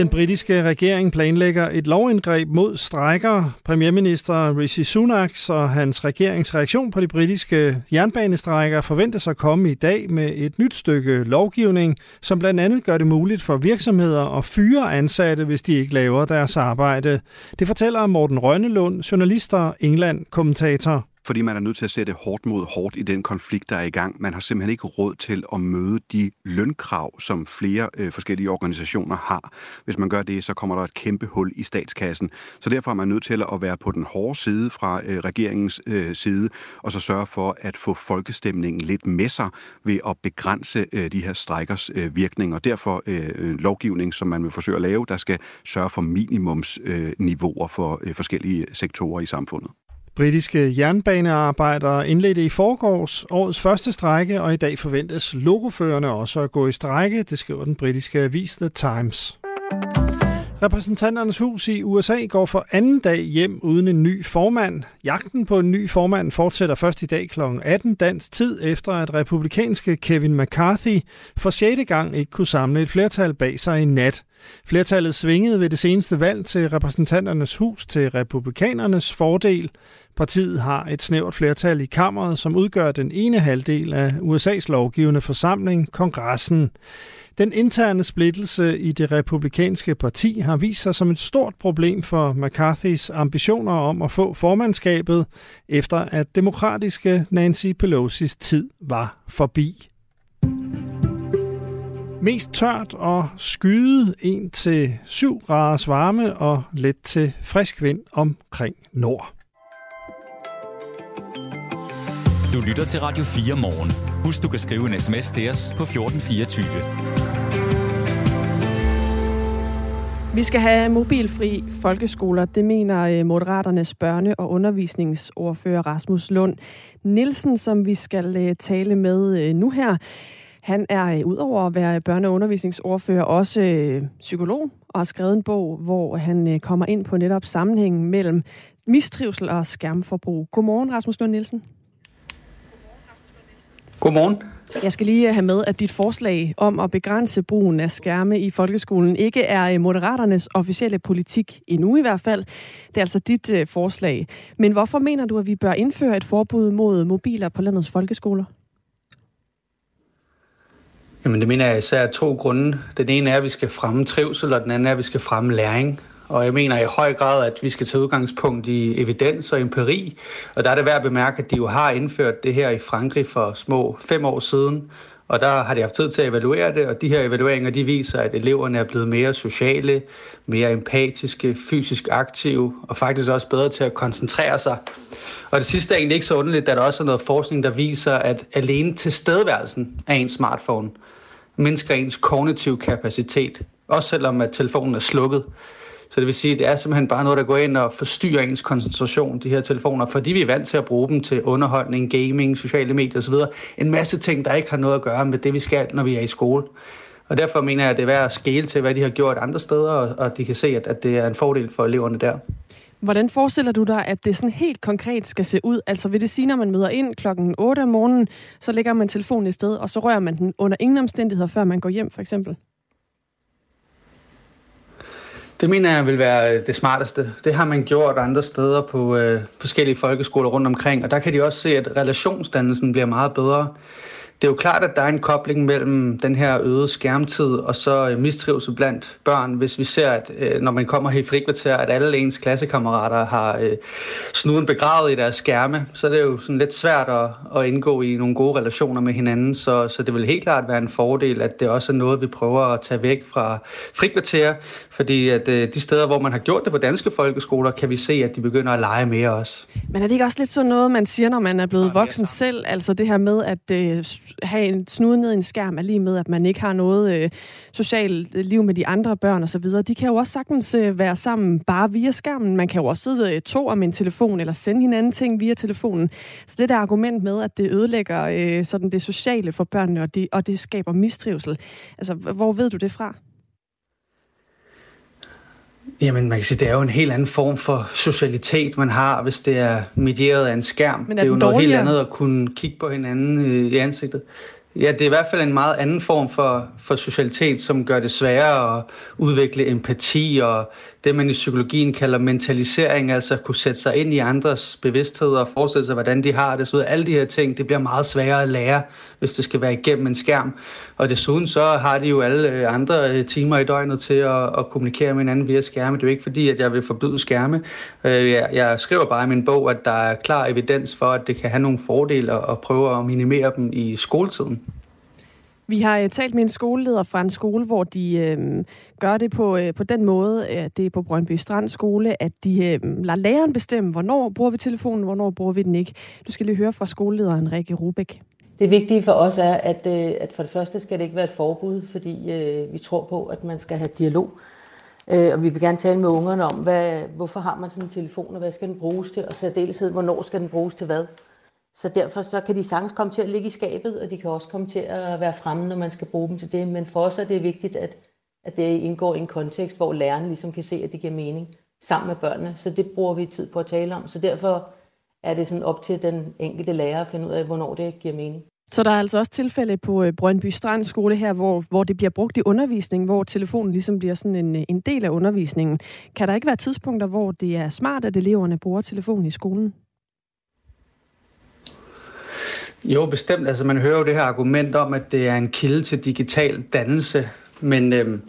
Den britiske regering planlægger et lovindgreb mod strækker. Premierminister Rishi Sunak og hans regeringsreaktion på de britiske jernbanestrækker forventes at komme i dag med et nyt stykke lovgivning, som blandt andet gør det muligt for virksomheder at fyre ansatte, hvis de ikke laver deres arbejde. Det fortæller Morten Rønnelund, journalist og England-kommentator fordi man er nødt til at sætte hårdt mod hårdt i den konflikt, der er i gang. Man har simpelthen ikke råd til at møde de lønkrav, som flere øh, forskellige organisationer har. Hvis man gør det, så kommer der et kæmpe hul i statskassen. Så derfor er man nødt til at være på den hårde side fra øh, regeringens øh, side, og så sørge for at få folkestemningen lidt med sig ved at begrænse øh, de her strækkers øh, virkning. Og derfor øh, lovgivning, som man vil forsøge at lave, der skal sørge for minimumsniveauer øh, for øh, forskellige sektorer i samfundet. Britiske jernbanearbejdere indledte i forgårs årets første strække, og i dag forventes lokoførerne også at gå i strække, det skriver den britiske avis The Times. Repræsentanternes hus i USA går for anden dag hjem uden en ny formand. Jagten på en ny formand fortsætter først i dag kl. 18 dansk tid, efter at republikanske Kevin McCarthy for sjette gang ikke kunne samle et flertal bag sig i nat. Flertallet svingede ved det seneste valg til repræsentanternes hus til republikanernes fordel. Partiet har et snævert flertal i kammeret, som udgør den ene halvdel af USA's lovgivende forsamling, kongressen. Den interne splittelse i det republikanske parti har vist sig som et stort problem for McCarthy's ambitioner om at få formandskabet, efter at demokratiske Nancy Pelosi's tid var forbi. Mest tørt og skyde 1-7 graders varme og let til frisk vind omkring nord. Du lytter til Radio 4 morgen. Husk, du kan skrive en sms til os på 1424. Vi skal have mobilfri folkeskoler, det mener øh, Moderaternes børne- og undervisningsordfører Rasmus Lund Nielsen, som vi skal øh, tale med øh, nu her. Han er udover at være børne- og undervisningsordfører også psykolog og har skrevet en bog, hvor han kommer ind på netop sammenhængen mellem mistrivsel og skærmforbrug. Godmorgen, Rasmus Lund Nielsen. Godmorgen. Jeg skal lige have med, at dit forslag om at begrænse brugen af skærme i folkeskolen ikke er Moderaternes officielle politik, endnu i hvert fald. Det er altså dit uh, forslag. Men hvorfor mener du, at vi bør indføre et forbud mod mobiler på landets folkeskoler? Jamen det mener jeg især af to grunde. Den ene er, at vi skal fremme trivsel, og den anden er, at vi skal fremme læring. Og jeg mener i høj grad, at vi skal tage udgangspunkt i evidens og empiri. Og der er det værd at bemærke, at de jo har indført det her i Frankrig for små fem år siden. Og der har de haft tid til at evaluere det, og de her evalueringer de viser, at eleverne er blevet mere sociale, mere empatiske, fysisk aktive og faktisk også bedre til at koncentrere sig. Og det sidste er egentlig ikke så underligt, da der også er noget forskning, der viser, at alene tilstedeværelsen af en smartphone mindsker ens kognitive kapacitet, også selvom at telefonen er slukket. Så det vil sige, at det er simpelthen bare noget, der går ind og forstyrrer ens koncentration, de her telefoner, fordi vi er vant til at bruge dem til underholdning, gaming, sociale medier osv. En masse ting, der ikke har noget at gøre med det, vi skal, når vi er i skole. Og derfor mener jeg, at det er værd at skele til, hvad de har gjort andre steder, og de kan se, at, at det er en fordel for eleverne der. Hvordan forestiller du dig, at det sådan helt konkret skal se ud? Altså vil det sige, når man møder ind klokken 8 om morgenen, så lægger man telefonen i sted, og så rører man den under ingen omstændigheder, før man går hjem for eksempel? Det mener jeg vil være øh, det smarteste. Det har man gjort andre steder på øh, forskellige folkeskoler rundt omkring, og der kan de også se, at relationsdannelsen bliver meget bedre. Det er jo klart, at der er en kobling mellem den her øgede skærmtid og så øh, mistrivsel blandt børn. Hvis vi ser, at øh, når man kommer her i frikvarter, at alle ens klassekammerater har øh, snuden begravet i deres skærme, så er det jo sådan lidt svært at, at indgå i nogle gode relationer med hinanden. Så, så det vil helt klart være en fordel, at det også er noget, vi prøver at tage væk fra frikvarter. Fordi at de steder, hvor man har gjort det på danske folkeskoler, kan vi se, at de begynder at lege mere også. Men er det ikke også lidt sådan noget, man siger, når man er blevet voksen selv? Altså det her med, at have en snude ned i en skærm er lige med, at man ikke har noget øh, socialt øh, liv med de andre børn osv. De kan jo også sagtens øh, være sammen bare via skærmen. Man kan jo også sidde øh, to om en telefon, eller sende hinanden ting via telefonen. Så det der argument med, at det ødelægger øh, sådan det sociale for børnene, og det, og det skaber mistrivsel. Altså, hvor ved du det fra? Jamen, man kan sige, det er jo en helt anden form for socialitet, man har, hvis det er medieret af en skærm. Men er det er jo noget dårligere? helt andet at kunne kigge på hinanden øh, i ansigtet. Ja, det er i hvert fald en meget anden form for, for socialitet, som gør det sværere at udvikle empati og det, man i psykologien kalder mentalisering, altså at kunne sætte sig ind i andres bevidsthed og forestille sig, hvordan de har det. Så alle de her ting, det bliver meget sværere at lære, hvis det skal være igennem en skærm. Og desuden så har de jo alle øh, andre øh, timer i døgnet til at, at kommunikere med hinanden via skærme. Det er jo ikke fordi, at jeg vil forbyde skærme. Øh, jeg, jeg skriver bare i min bog, at der er klar evidens for, at det kan have nogle fordele at prøve at minimere dem i skoletiden. Vi har uh, talt med en skoleleder fra en skole, hvor de uh, gør det på, uh, på den måde, uh, det er på Brøndby Strand skole, at de uh, lader læreren bestemme, hvornår bruger vi telefonen, hvornår bruger vi den ikke. Du skal lige høre fra skolelederen Rikke Rubæk. Det vigtige for os er, at, at for det første skal det ikke være et forbud, fordi uh, vi tror på, at man skal have dialog. Uh, og vi vil gerne tale med ungerne om, hvad, hvorfor har man sådan en telefon, og hvad skal den bruges til, og særdeleshed, hvornår skal den bruges til hvad. Så derfor så kan de sagtens komme til at ligge i skabet, og de kan også komme til at være fremme, når man skal bruge dem til det. Men for os er det vigtigt, at, at det indgår i en kontekst, hvor lærerne ligesom kan se, at det giver mening sammen med børnene. Så det bruger vi tid på at tale om. Så derfor er det sådan op til den enkelte lærer at finde ud af, hvornår det giver mening. Så der er altså også tilfælde på øh, Brøndby Strand skole her, hvor, hvor det bliver brugt i undervisning, hvor telefonen ligesom bliver sådan en, øh, en del af undervisningen. Kan der ikke være tidspunkter, hvor det er smart, at eleverne bruger telefonen i skolen? Jo, bestemt. Altså, man hører jo det her argument om, at det er en kilde til digital dannelse. Men, øhm,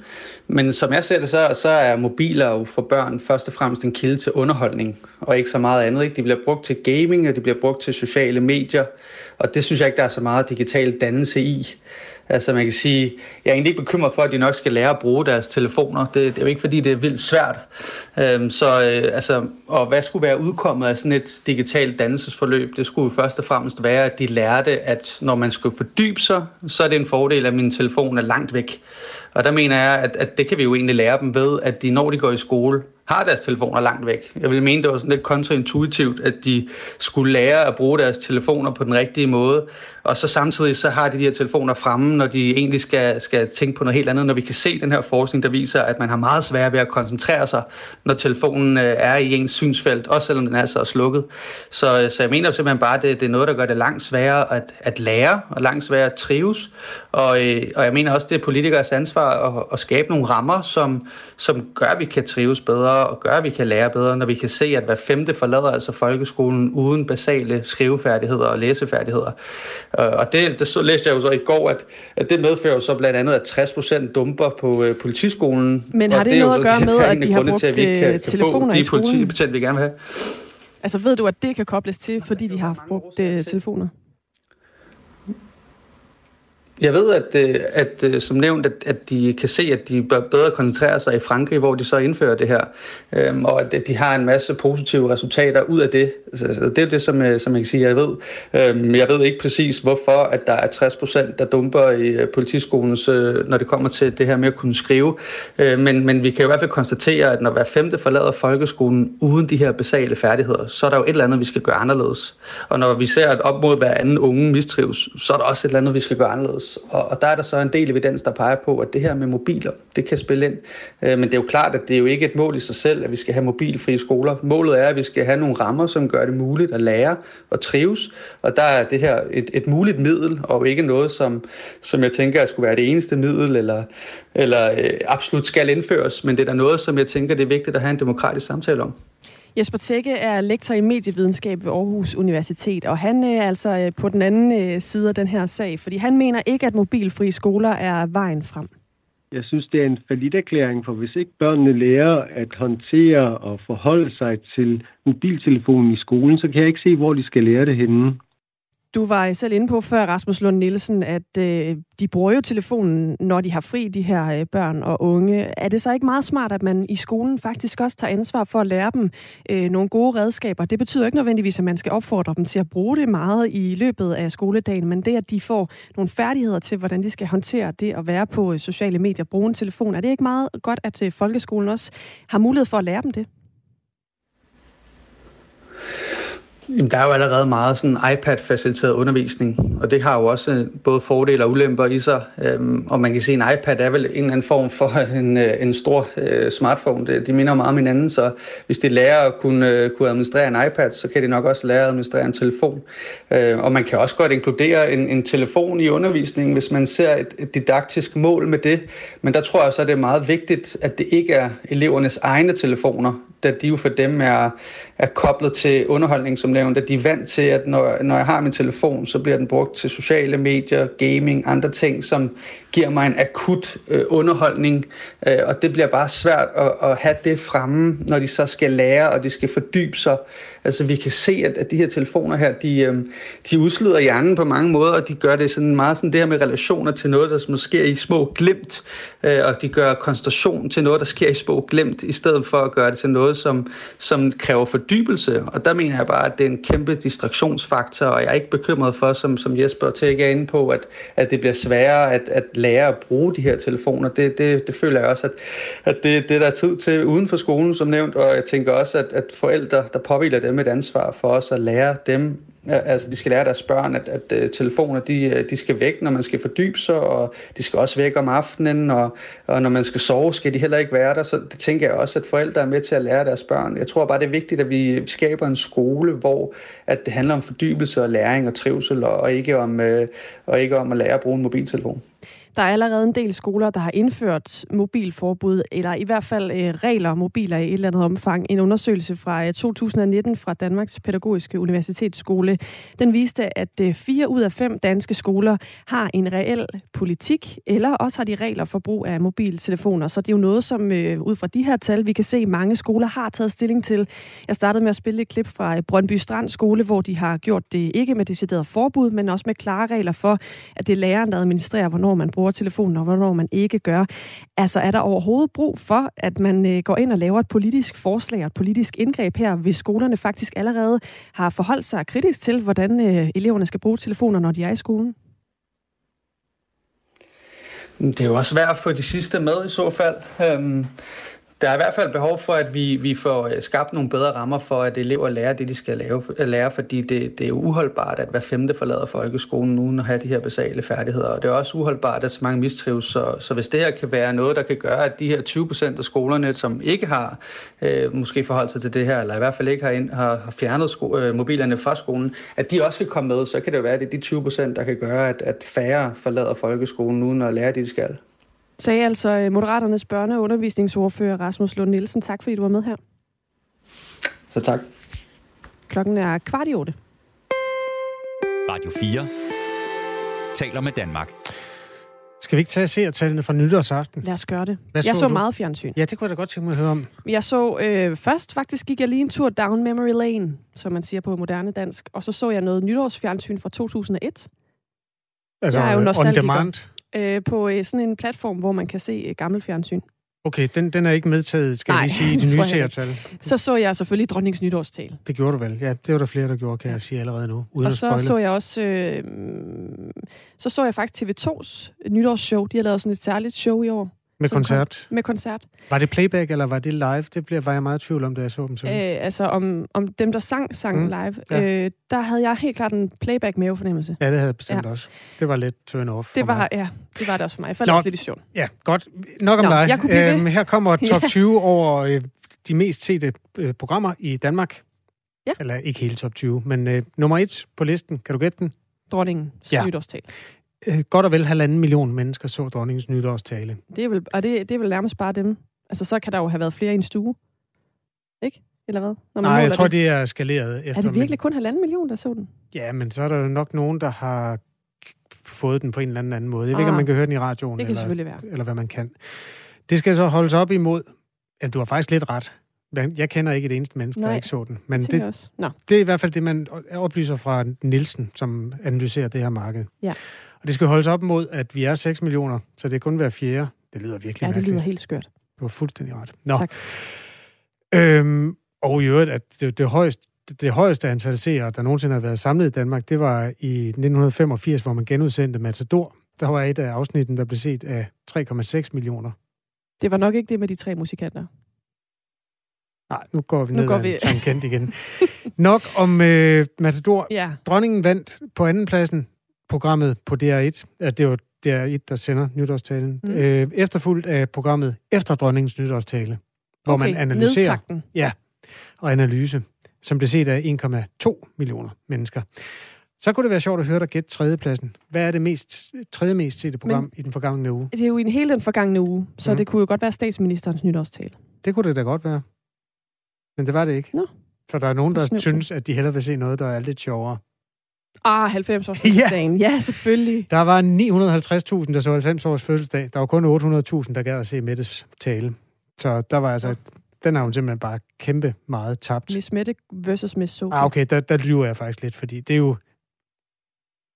men som jeg ser det, så, så er mobiler jo for børn først og fremmest en kilde til underholdning, og ikke så meget andet. Ikke? De bliver brugt til gaming, og de bliver brugt til sociale medier, og det synes jeg ikke, der er så meget digital dannelse i. Altså man kan sige, jeg er egentlig ikke bekymret for, at de nok skal lære at bruge deres telefoner. Det, det er jo ikke fordi, det er vildt svært. Øhm, så øh, altså, og hvad skulle være udkommet af sådan et digitalt dannelsesforløb? Det skulle først og fremmest være, at de lærte, at når man skulle fordybe sig, så er det en fordel, at min telefon er langt væk. Og der mener jeg, at, at det kan vi jo egentlig lære dem ved, at de når de går i skole, har deres telefoner langt væk. Jeg vil mene, det var sådan lidt kontraintuitivt, at de skulle lære at bruge deres telefoner på den rigtige måde, og så samtidig så har de de her telefoner fremme, når de egentlig skal, skal tænke på noget helt andet, når vi kan se den her forskning, der viser, at man har meget svært ved at koncentrere sig, når telefonen øh, er i ens synsfelt, også selvom den er så slukket. Så, øh, så jeg mener simpelthen bare, at det, det er noget, der gør det langt sværere at, at lære, og langt sværere at trives, og, øh, og jeg mener også, det er politikers ansvar at, at skabe nogle rammer, som, som gør, at vi kan trives bedre, bedre og gør, at vi kan lære bedre, når vi kan se, at hver femte forlader altså folkeskolen uden basale skrivefærdigheder og læsefærdigheder. Øh, og det, det så læste jeg jo så i går, at, at det medfører jo så blandt andet, at 60 procent dumper på øh, politiskolen. Men har det, det noget at gøre med, at de har brugt til, at vi ikke kan, kan telefoner få de politibetjente, vi gerne vil have? Altså ved du, at det kan kobles til, fordi de har brugt øh, telefoner? Jeg ved, at, øh, at, øh, som nævnt, at, at de kan se, at de bør bedre koncentrere sig i Frankrig, hvor de så indfører det her, øhm, og at de har en masse positive resultater ud af det. Så, det er det, som, øh, som jeg kan sige, jeg ved. Øhm, jeg ved ikke præcis, hvorfor at der er 60 procent, der dumper i politiskolens, øh, når det kommer til det her med at kunne skrive. Øh, men, men vi kan i hvert fald konstatere, at når hver femte forlader folkeskolen uden de her basale færdigheder, så er der jo et eller andet, vi skal gøre anderledes. Og når vi ser, at op mod hver anden unge mistrives, så er der også et eller andet, vi skal gøre anderledes. Og, og der er der så en del evidens, der peger på, at det her med mobiler, det kan spille ind. Øh, men det er jo klart, at det er jo ikke et mål i sig selv, at vi skal have mobilfrie skoler. Målet er, at vi skal have nogle rammer, som gør det muligt at lære og trives. Og der er det her et, et muligt middel, og ikke noget, som, som jeg tænker skulle være det eneste middel, eller, eller øh, absolut skal indføres. Men det er da noget, som jeg tænker, det er vigtigt at have en demokratisk samtale om. Jesper Tække er lektor i medievidenskab ved Aarhus Universitet, og han øh, er altså øh, på den anden øh, side af den her sag, fordi han mener ikke, at mobilfri skoler er vejen frem. Jeg synes, det er en erklæring, for hvis ikke børnene lærer at håndtere og forholde sig til mobiltelefonen i skolen, så kan jeg ikke se, hvor de skal lære det henne. Du var selv inde på før, Rasmus Lund Nielsen, at øh, de bruger jo telefonen, når de har fri, de her øh, børn og unge. Er det så ikke meget smart, at man i skolen faktisk også tager ansvar for at lære dem øh, nogle gode redskaber? Det betyder ikke nødvendigvis, at man skal opfordre dem til at bruge det meget i løbet af skoledagen, men det, at de får nogle færdigheder til, hvordan de skal håndtere det at være på øh, sociale medier, bruge en telefon, er det ikke meget godt, at øh, folkeskolen også har mulighed for at lære dem det? Jamen, der er jo allerede meget sådan iPad-faciliteret undervisning, og det har jo også øh, både fordele og ulemper i sig. Øhm, og man kan sige, at en iPad er vel en eller anden form for en, øh, en stor øh, smartphone. De minder meget om hinanden, så hvis de lærer at kunne, øh, kunne administrere en iPad, så kan de nok også lære at administrere en telefon. Øh, og man kan også godt inkludere en, en telefon i undervisningen, hvis man ser et, et didaktisk mål med det. Men der tror jeg så, at det er meget vigtigt, at det ikke er elevernes egne telefoner, da de jo for dem er, er koblet til underholdning, som nævnt, at de er vant til, at når, når jeg har min telefon, så bliver den brugt til sociale medier, gaming, andre ting, som giver mig en akut øh, underholdning, øh, og det bliver bare svært at, at have det fremme, når de så skal lære, og de skal fordybe sig. Altså vi kan se, at, at de her telefoner her, de, øh, de udslider hjernen på mange måder, og de gør det sådan meget sådan det her med relationer til noget, der måske sker i små glimt, øh, og de gør koncentration til noget, der sker i små glimt, i stedet for at gøre det til noget, som, som kræver fordybelse. Og der mener jeg bare, at det er en kæmpe distraktionsfaktor, og jeg er ikke bekymret for, som, som Jesper Tæk er inde på, at, at det bliver sværere at, at lære at bruge de her telefoner. Det, det, det føler jeg også, at, at det, det er der er tid til uden for skolen, som nævnt, og jeg tænker også, at, at forældre, der påviler dem et ansvar for os at lære dem altså, de skal lære deres børn, at, at, at telefoner de, øh, de skal væk, når man skal fordybe sig, og de skal også væk om aftenen, og, og når man skal sove, skal de heller ikke være der. Så det tænker jeg også, at forældre er med til at lære deres børn. Jeg tror bare, det er vigtigt, at vi skaber en skole, hvor at det handler om fordybelse og læring og trivsel, og ikke om, øh, og ikke om at lære at bruge en mobiltelefon. Der er allerede en del skoler, der har indført mobilforbud, eller i hvert fald øh, regler om mobiler i et eller andet omfang. En undersøgelse fra øh, 2019 fra Danmarks Pædagogiske Universitetsskole, den viste, at øh, fire ud af fem danske skoler har en reel politik, eller også har de regler for brug af mobiltelefoner. Så det er jo noget, som øh, ud fra de her tal, vi kan se, mange skoler har taget stilling til. Jeg startede med at spille et klip fra øh, Brøndby Strand skole, hvor de har gjort det ikke med decideret forbud, men også med klare regler for, at det er læreren, der administrerer, hvornår man bruger telefonen, og hvornår man ikke gør. Altså, er der overhovedet brug for, at man øh, går ind og laver et politisk forslag og et politisk indgreb her, hvis skolerne faktisk allerede har forholdt sig kritisk til, hvordan øh, eleverne skal bruge telefoner, når de er i skolen? Det er jo også svært at få de sidste med i så fald. Øhm, der er i hvert fald behov for, at vi, vi får øh, skabt nogle bedre rammer for, at elever lærer det, de skal lave, øh, lære, fordi det, det er uholdbart, at hver femte forlader folkeskolen uden at have de her basale færdigheder. Og det er også uholdbart, at så mange mistrives. Så, så hvis det her kan være noget, der kan gøre, at de her 20 procent af skolerne, som ikke har øh, måske forholdt sig til det her, eller i hvert fald ikke har, ind, har, har fjernet sko, øh, mobilerne fra skolen, at de også kan komme med, så kan det jo være, at det er de 20 procent, der kan gøre, at, at færre forlader folkeskolen uden at lære det, de skal. Sagde altså øh, Moderaternes børne- og undervisningsordfører Rasmus Lund Nielsen. Tak fordi du var med her. Så tak. Klokken er kvart i otte. Radio 4 taler med Danmark. Skal vi ikke tage seertallene fra nytårsaften? Lad os gøre det. Hvad jeg så så du? meget fjernsyn. Ja, det kunne jeg da godt tænke mig at høre om. Jeg så øh, først faktisk gik jeg lige en tur down memory lane, som man siger på moderne dansk, og så så jeg noget nytårsfjernsyn fra 2001. Altså, jeg er jo on nostalgiker. demand? Øh, på øh, sådan en platform, hvor man kan se øh, gammel fjernsyn. Okay, den, den er ikke medtaget, skal Nej, jeg lige sige, i det de nye seertal. Så så jeg selvfølgelig dronningens nytårstale. Det gjorde du vel? Ja, det var der flere, der gjorde, kan jeg sige allerede nu, uden og at så spoile. så jeg også, øh, så så jeg faktisk TV2's nytårsshow. De har lavet sådan et særligt show i år. Med koncert? Kom, med koncert. Var det playback, eller var det live? Det blev, var jeg meget i tvivl om, da jeg så dem. Øh, Så. altså om, om dem, der sang, sang Mm, live. ja. Øh, der havde jeg helt klart en playback med fornemmelse. Ja, det havde jeg bestemt Ja. også. Det var lidt turn off Det var, mig. ja, det var det også for mig. Jeg faldt Nå, også lidt i søvn. Ja, godt. Nok om Nå, dig. jeg kunne blive. Øhm, her kommer top Ja. 20 over øh, de mest sete øh, programmer i Danmark. Ja. Eller ikke hele top 20, men øh, nummer et på listen. Kan du gætte den? Dronningens Ja. ja. Øh, godt og vel halvanden million mennesker så dronningens nytårstale. Det er vel, og det, det er vel nærmest bare dem. Altså, så kan der jo have været flere i en stue. Ikke? Eller hvad? Når Nej, jeg tror, det er skaleret efter. Er det virkelig kun halvanden million, der så den? Ja, men så er der jo nok nogen, der har fået den på en eller anden anden måde. Jeg ved ikke, om Ah, man kan høre den i radioen. det kan eller, selvfølgelig være. Eller hvad man kan. Det skal så holdes op imod, at du har faktisk lidt ret. Jeg kender ikke et eneste menneske, der Nej, ikke så den. det Men det, også. Nå. det er i hvert fald det, man oplyser fra Nielsen, som analyserer det her marked. Ja. Og det skal holdes op imod, at vi er 6 millioner, så det er kun hver fjerde. Det lyder virkelig Ja, det mærkeligt. lyder helt skørt. Du har fuldstændig ret. Nå. Tak. Øhm, og i øvrigt, at det, det, højeste, det højeste antal seere, der nogensinde har været samlet i Danmark, det var i 1985, hvor man genudsendte Matador. Der var et af afsnitten, der blev set af 3,6 millioner. Det var nok ikke det med de tre musikanter. Nej, nu går vi Nu ned går vi- en tangent igen. Nok om øh, Matador. Ja. Dronningen vandt på andenpladsen programmet på DR1. Ja, det var DR1, der sender nytårstalen. Mm. Øh, efterfulgt af programmet Efter dronningens nytårstale, hvor Okay, man analyserer... nedtakten. Ja, og analyse, som blev set af 1,2 millioner mennesker. Så kunne det være sjovt at høre dig gætte tredjepladsen. Hvad er det mest, tredje mest sete program Men- i den forgangne uge? Det er jo i en hele den forgangne uge, så mm. det kunne jo godt være statsministerens nytårstale. Det kunne det da godt være. Men det var det ikke. Nå. Så der er nogen, er der synes, at de hellere vil se noget, der er lidt sjovere. Ah, 90 års fødselsdagen. ja. ja, selvfølgelig. Der var 950.000, der så 90 års fødselsdag. Der var kun 800.000, der gad at se Mettes tale. Så der var altså... Den har hun simpelthen bare kæmpe meget tabt. Miss Mette versus Miss Sophie. Ah, okay, der, der lyver jeg faktisk lidt, fordi det er jo...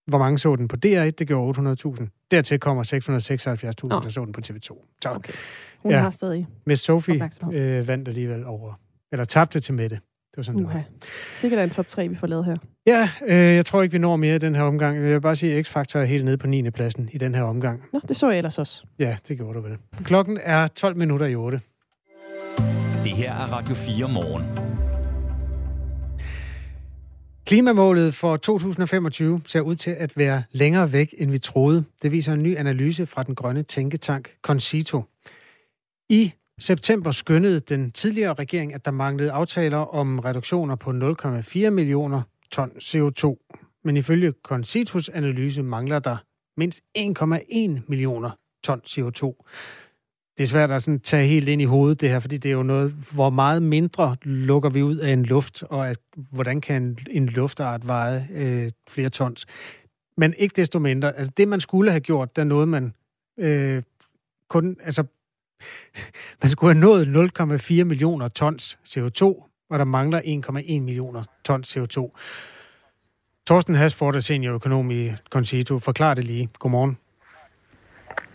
Hvor mange så den på DR1? Det gjorde 800.000. Dertil kommer 676.000, Nå. der så den på TV2. Så, okay. Hun ja. har stadig Miss Sophie øh, vandt alligevel over... Eller tabte til Mette. Det var sådan, det Uha. var. Sikkert er en top 3, vi får lavet her. Ja, øh, jeg tror ikke, vi når mere i den her omgang. Jeg vil bare sige, at X-Factor er helt nede på 9. pladsen i den her omgang. Nå, det så jeg ellers også. Ja, det gjorde du vel. Klokken er 12 minutter i 8. Det her er Radio 4 morgen. Klimamålet for 2025 ser ud til at være længere væk, end vi troede. Det viser en ny analyse fra den grønne tænketank Concito. I september skyndede den tidligere regering, at der manglede aftaler om reduktioner på 0,4 millioner ton CO2. Men ifølge Consitus analyse mangler der mindst 1,1 millioner ton CO2. Det er svært at sådan tage helt ind i hovedet, det her, fordi det er jo noget, hvor meget mindre lukker vi ud af en luft, og at, hvordan kan en, en luftart veje øh, flere tons. Men ikke desto mindre, altså det man skulle have gjort, der nåede man øh, kun, altså man skulle have nået 0,4 millioner tons CO2, og der mangler 1,1 millioner tons CO2. Torsten Hasford er seniorøkonom i Concito. Forklar det lige. Godmorgen.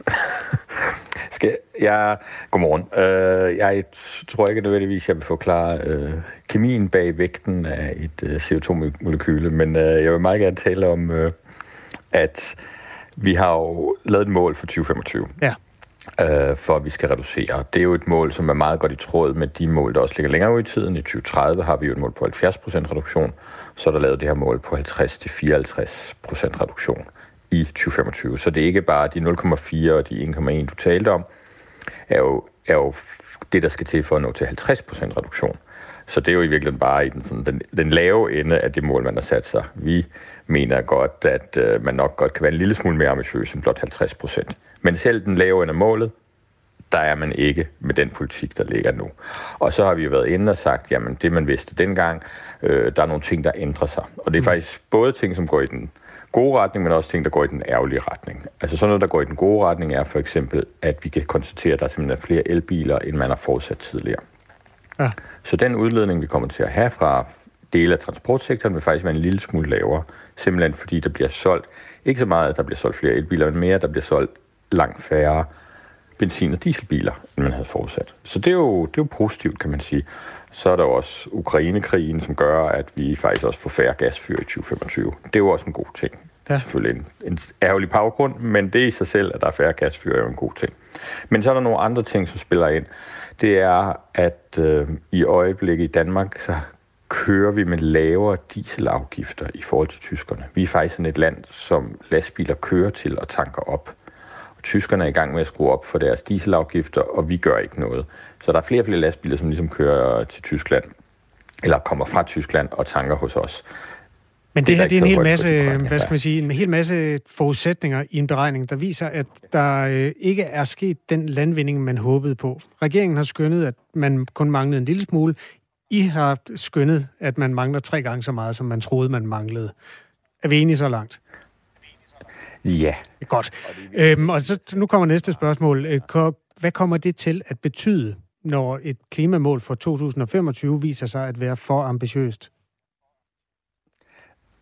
Skal jeg... Godmorgen. Uh, jeg tror ikke nødvendigvis, jeg vil forklare uh, kemien bag vægten af et uh, CO2-molekyle, men uh, jeg vil meget gerne tale om, uh, at vi har jo lavet et mål for 2025. Ja øh, for at vi skal reducere. Det er jo et mål, som er meget godt i tråd med de mål, der også ligger længere ud i tiden. I 2030 har vi jo et mål på 70% reduktion, så er der lavet det her mål på 50-54% reduktion i 2025. Så det er ikke bare de 0,4 og de 1,1, du talte om, er jo, er jo det, der skal til for at nå til 50% reduktion. Så det er jo i virkeligheden bare i den, sådan, den, den lave ende af det mål, man har sat sig. Vi mener godt, at øh, man nok godt kan være en lille smule mere ambitiøs end blot 50 procent. Men selv den lave ende af målet, der er man ikke med den politik, der ligger nu. Og så har vi været inde og sagt, jamen det man vidste dengang, øh, der er nogle ting, der ændrer sig. Og det er mm. faktisk både ting, som går i den gode retning, men også ting, der går i den ærgerlige retning. Altså sådan noget, der går i den gode retning, er for eksempel, at vi kan konstatere, at der simpelthen er flere elbiler, end man har forudsat tidligere. Ja. Så den udledning, vi kommer til at have fra dele af transportsektoren, vil faktisk være en lille smule lavere. Simpelthen fordi der bliver solgt, ikke så meget, at der bliver solgt flere elbiler, men mere, at der bliver solgt langt færre benzin- og dieselbiler, end man havde forudsat. Så det er, jo, det er jo positivt, kan man sige. Så er der også Ukrainekrigen, som gør, at vi faktisk også får færre gasfyr i 2025. Det er jo også en god ting. Ja. Selvfølgelig en, en ærgerlig baggrund, men det i sig selv, at der er færre gasfyr, er jo en god ting. Men så er der nogle andre ting, som spiller ind. Det er, at øh, i øjeblikket i Danmark, så kører vi med lavere dieselafgifter i forhold til tyskerne. Vi er faktisk sådan et land, som lastbiler kører til og tanker op. Og tyskerne er i gang med at skrue op for deres dieselafgifter, og vi gør ikke noget. Så der er flere og flere lastbiler, som ligesom kører til Tyskland, eller kommer fra Tyskland og tanker hos os. Men det, det her det er en hel masse, hvad skal man sige, en hel masse forudsætninger i en beregning, der viser, at der øh, ikke er sket den landvinding, man håbede på. Regeringen har skønnet, at man kun manglede en lille smule. I har skønnet, at man mangler tre gange så meget, som man troede, man manglede. Er vi enige så langt? Ja. Godt. Øhm, og så nu kommer næste spørgsmål. Øh, hvad kommer det til at betyde, når et klimamål for 2025 viser sig at være for ambitiøst?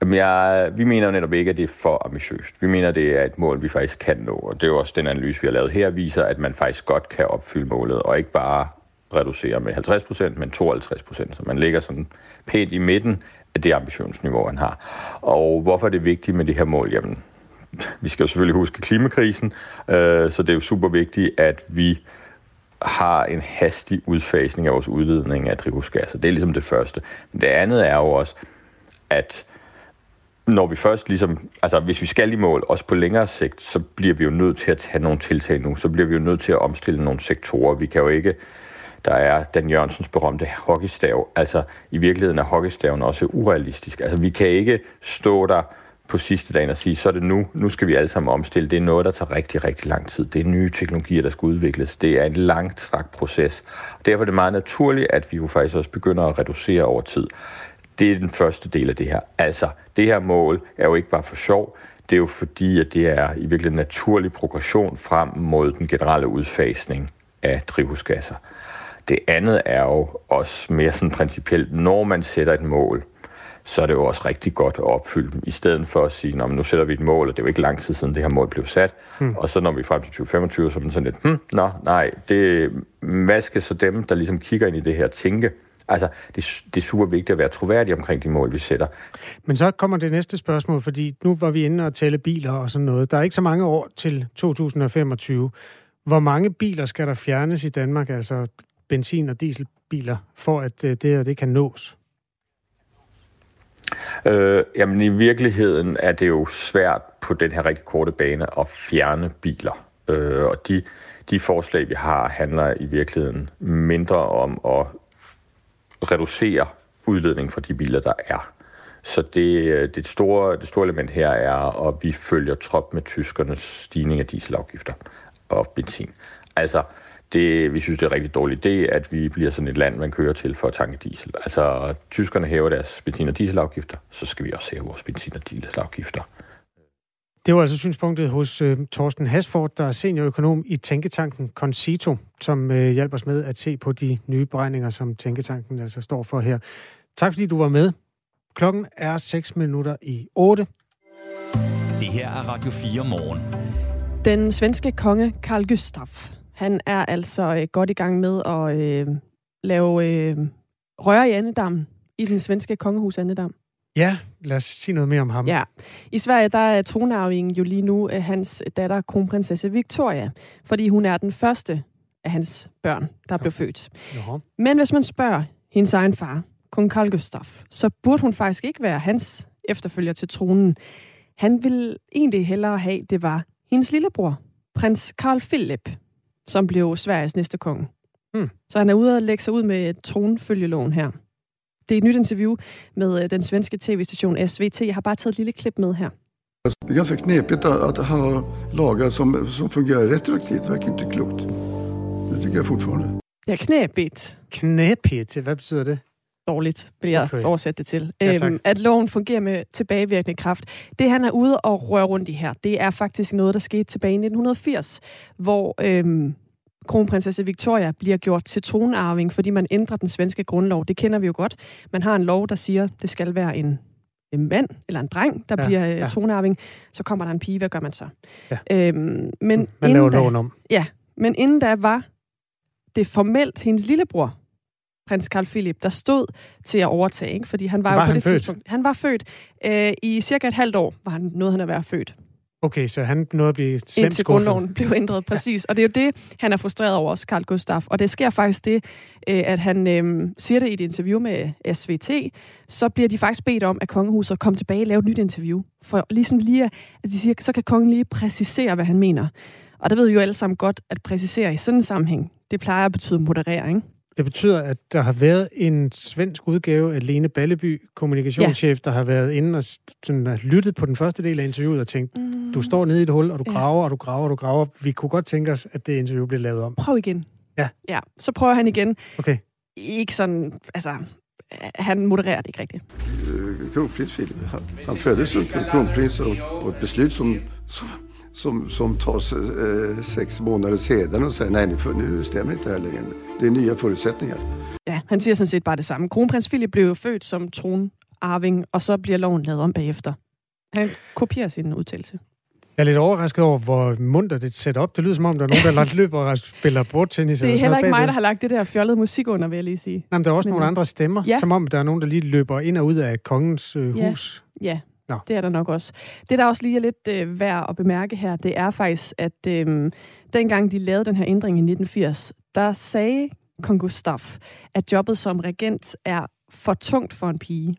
Jamen, jeg, vi mener netop ikke, at det er for ambitiøst. Vi mener, det er et mål, vi faktisk kan nå. Og det er jo også den analyse, vi har lavet her, viser, at man faktisk godt kan opfylde målet, og ikke bare reducere med 50 procent, men 52 procent. Så man ligger sådan pænt i midten af det ambitionsniveau, man har. Og hvorfor er det vigtigt med det her mål? Jamen, vi skal jo selvfølgelig huske klimakrisen, øh, så det er jo super vigtigt, at vi har en hastig udfasning af vores udledning af drivhusgasser. Det er ligesom det første. Men det andet er jo også, at når vi først ligesom, altså hvis vi skal i mål, også på længere sigt, så bliver vi jo nødt til at tage nogle tiltag nu. Så bliver vi jo nødt til at omstille nogle sektorer. Vi kan jo ikke, der er Dan Jørgensens berømte hockeystav. Altså i virkeligheden er hockeystaven også urealistisk. Altså vi kan ikke stå der på sidste dagen og sige, så er det nu, nu skal vi alle sammen omstille. Det er noget, der tager rigtig, rigtig lang tid. Det er nye teknologier, der skal udvikles. Det er en langt strakt proces. Derfor er det meget naturligt, at vi jo faktisk også begynder at reducere over tid. Det er den første del af det her. Altså, det her mål er jo ikke bare for sjov. Det er jo fordi, at det er i virkeligheden en naturlig progression frem mod den generelle udfasning af drivhusgasser. Det andet er jo også mere sådan principielt, når man sætter et mål, så er det jo også rigtig godt at opfylde dem, i stedet for at sige, nu sætter vi et mål, og det er jo ikke lang tid siden, det her mål blev sat, hmm. og så når vi frem til 2025, så er man sådan lidt, hm, nå, nej, det, hvad skal så dem, der ligesom kigger ind i det her, tænke? Altså, det, det er super vigtigt at være troværdig omkring de mål, vi sætter. Men så kommer det næste spørgsmål, fordi nu var vi inde og tælle biler og sådan noget. Der er ikke så mange år til 2025. Hvor mange biler skal der fjernes i Danmark, altså benzin- og dieselbiler, for at øh, det her det kan nås? Øh, jamen i virkeligheden er det jo svært på den her rigtig korte bane at fjerne biler. Øh, og de, de forslag, vi har, handler i virkeligheden mindre om at reducere udledningen fra de biler, der er. Så det, øh, det, store, det store element her er, at vi følger trop med tyskernes stigning af dieselafgifter og benzin. Altså, det, vi synes, det er en rigtig dårlig idé, at vi bliver sådan et land, man kører til for at tanke diesel. Altså, tyskerne hæver deres benzin- og dieselafgifter, så skal vi også hæve vores benzin- og dieselafgifter. Det var altså synspunktet hos uh, Torsten Hasford, der er seniorøkonom i Tænketanken Concito, som uh, hjælper os med at se på de nye beregninger, som Tænketanken altså står for her. Tak fordi du var med. Klokken er 6 minutter i 8. Det her er Radio 4 morgen. Den svenske konge Carl Gustaf han er altså øh, godt i gang med at øh, lave øh, røre i Annedam, i den svenske kongehus Annedam. Ja, lad os sige noget mere om ham. Ja. I Sverige der er tronarvingen jo lige nu øh, hans datter, kronprinsesse Victoria, fordi hun er den første af hans børn, der okay. blev født. Jaha. Men hvis man spørger hendes egen far, kong Carl Gustaf, så burde hun faktisk ikke være hans efterfølger til tronen. Han ville egentlig hellere have, det var hendes lillebror, prins Carl Philip, som blev Sveriges næste konge. Hmm. Så han er ude og lægge sig ud med tronfølgeloven her. Det er et nyt interview med øh, den svenske tv-station SVT. Jeg har bare taget et lille klip med her. Det är ganska knepigt att ha lagar som, som fungerar retroaktivt. Det verkar inte klokt. Det tycker jag fortfarande. Ja, knæbigt. Knæpigt, hvad betyder det? Dårligt, vil jeg Okay. oversætte det til. Ja, øhm, at loven fungerer med tilbagevirkende kraft. Det, han er ude og røre rundt i her, det er faktisk noget, der skete tilbage i 1980, hvor øhm, kronprinsesse Victoria bliver gjort til tronarving, fordi man ændrer den svenske grundlov. Det kender vi jo godt. Man har en lov, der siger, det skal være en, en mand eller en dreng, der Ja, bliver ja. ja. tronarving. Så kommer der en pige, hvad gør man så? Ja. Øhm, men Man inden laver da- loven om. Ja, men inden da var det formelt hendes lillebror, prins Carl Philip, der stod til at overtage, ikke? fordi han var, Var jo på det født? tidspunkt... Han var født. Øh, I cirka et halvt år var han noget, han at være født. Okay, så han nåede at blive slemt Indtil skuffet. grundloven blev ændret, præcis. Og det er jo det, han er frustreret over også, Carl Gustaf. Og det sker faktisk det, øh, at han øh, siger det i et interview med SVT, så bliver de faktisk bedt om, at kongehuset kommer tilbage og lave et nyt interview. For ligesom lige, at de siger, så kan kongen lige præcisere, hvad han mener. Og der ved jo alle sammen godt, at præcisere i sådan en sammenhæng, det plejer at betyde moderere, ikke? Det betyder, at der har været en svensk udgave af Lene Balleby, kommunikationschef, ja. der har været inde og sådan, har lyttet på den første del af interviewet og tænkt, mm. du står nede i et hul, og du Ja. graver, og du graver, og du graver. Vi kunne godt tænke os, at det interview blev lavet om. Prøv igen. Ja. Ja, så prøver han igen. Okay. Ikke sådan, altså, han modererer det ikke rigtigt. Kronprins Philip, han, han föddes som kron- kronprins och, och ett beslut som, som, som, som tas eh, sex månader sedan och säger nej, nu, nu stämmer inte det här längre. Det är nya förutsättningar. Ja, han siger sådan set bare det samme. Kronprins Philip blev jo født som tronarving, og så bliver loven lavet om bagefter. Han kopierer sin udtalelse. Jeg er lidt overrasket over, hvor munter det sæt op. Det lyder som om, der er nogen, der lagt løber og spiller bordtennis. Det er heller ikke mig, der har lagt det der fjollede musik under, vil jeg lige sige. Nej, men der er også Men- nogle andre stemmer, Ja. som om der er nogen, der lige løber ind og ud af kongens øh, Ja. hus. Ja, Nå. det er der nok også. Det, der også lige er lidt øh, værd at bemærke her, det er faktisk, at øh, dengang de lavede den her ændring i 1980, der sagde kong Gustaf, at jobbet som regent er for tungt for en pige.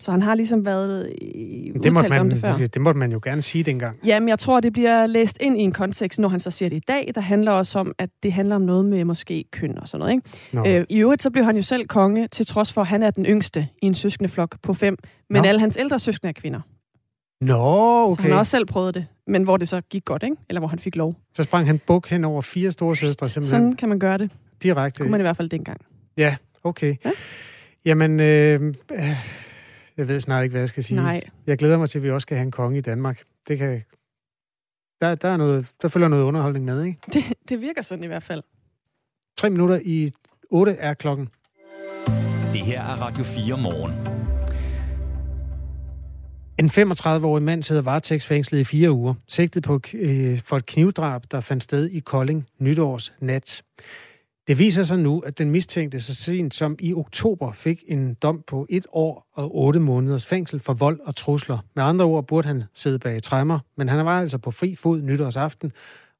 Så han har ligesom været i Det måtte, udtalt om det før. man, det måtte man jo gerne sige dengang. Jamen, jeg tror, det bliver læst ind i en kontekst, når han så siger det i dag, der handler også om, at det handler om noget med måske køn og sådan noget. Nå. Ikke? Øh, I øvrigt så blev han jo selv konge, til trods for, at han er den yngste i en søskende flok på fem, men Nå. alle hans ældre søskende er kvinder. Nå, Så okay. han har også selv prøvet det, men hvor det så gik godt, ikke? Eller hvor han fik lov. Så sprang han buk hen over fire store søstre, simpelthen. Sådan kan man gøre det. Direkte. Kunne man i hvert fald dengang. Ja, okay. Ja? Jamen, øh, øh, jeg ved snart ikke, hvad jeg skal sige. Nej. Jeg glæder mig til, at vi også skal have en konge i Danmark. Det kan... Der, der, er noget, der følger noget underholdning med, ikke? Det, det virker sådan i hvert fald. Tre minutter i 8 er klokken. Det her er Radio 4 morgen. En 35-årig mand sidder varetægtsfængslet i fire uger, sigtet på, øh, for et knivdrab, der fandt sted i Kolding nytårsnat. Det viser sig nu, at den mistænkte så sent som i oktober fik en dom på et år og otte måneders fængsel for vold og trusler. Med andre ord burde han sidde bag træmmer, men han var altså på fri fod nytårsaften,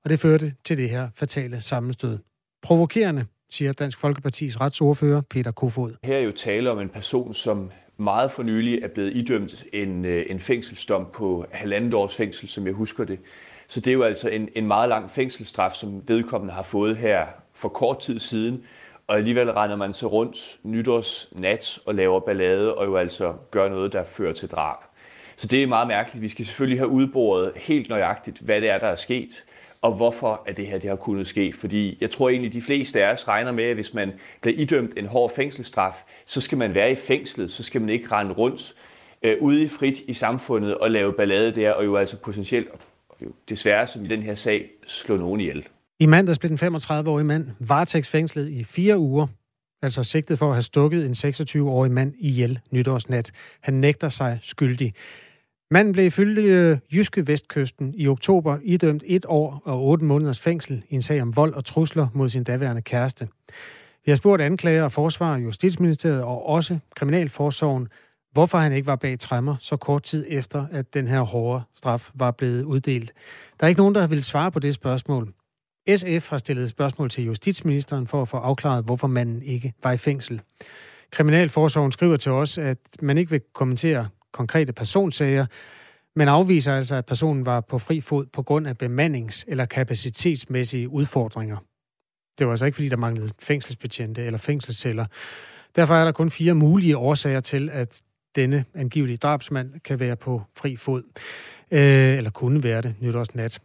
og det førte til det her fatale sammenstød. Provokerende, siger Dansk Folkepartis retsordfører Peter Kofod. Her er jo tale om en person, som meget for nylig er blevet idømt en, øh, en fængselsdom på halvandet års fængsel, som jeg husker det. Så det er jo altså en, en meget lang fængselsstraf, som vedkommende har fået her for kort tid siden. Og alligevel render man sig rundt nytårsnat og laver ballade og jo altså gør noget, der fører til drab. Så det er meget mærkeligt. Vi skal selvfølgelig have udboret helt nøjagtigt, hvad det er, der er sket, og hvorfor at det her det har kunnet ske. Fordi jeg tror egentlig, de fleste af os regner med, at hvis man bliver idømt en hård fængselsstraf, så skal man være i fængslet, så skal man ikke rende rundt øh, ude i frit i samfundet og lave ballade der, og jo altså potentielt, og jo desværre som i den her sag, slå nogen ihjel. I mandags blev den 35-årige mand varetægtsfængslet i fire uger, altså sigtet for at have stukket en 26-årig mand ihjel nytårsnat. Han nægter sig skyldig. Manden blev ifølge øh, Jyske Vestkysten i oktober idømt et år og otte måneders fængsel i en sag om vold og trusler mod sin daværende kæreste. Vi har spurgt anklager og forsvar, Justitsministeriet og også Kriminalforsorgen, hvorfor han ikke var bag træmmer så kort tid efter, at den her hårde straf var blevet uddelt. Der er ikke nogen, der vil svare på det spørgsmål. SF har stillet spørgsmål til justitsministeren for at få afklaret, hvorfor manden ikke var i fængsel. Kriminalforsorgen skriver til os, at man ikke vil kommentere konkrete personsager, men afviser altså, at personen var på fri fod på grund af bemandings- eller kapacitetsmæssige udfordringer. Det var altså ikke, fordi der manglede fængselsbetjente eller fængselsceller. Derfor er der kun fire mulige årsager til, at denne angivelige drabsmand kan være på fri fod. Øh, eller kunne være det nytårsnat.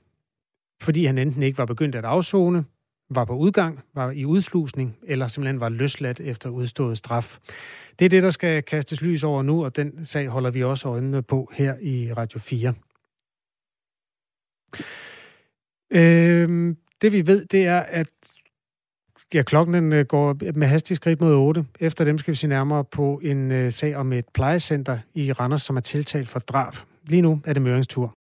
Fordi han enten ikke var begyndt at afzone, var på udgang, var i udslusning, eller simpelthen var løsladt efter udstået straf. Det er det, der skal kastes lys over nu, og den sag holder vi også øjnene på her i Radio 4. Øhm, det vi ved, det er, at ja, klokken den øh, går med hastig skridt mod 8. Efter dem skal vi se nærmere på en øh, sag om et plejecenter i Randers, som er tiltalt for drab. Lige nu er det Møringstur.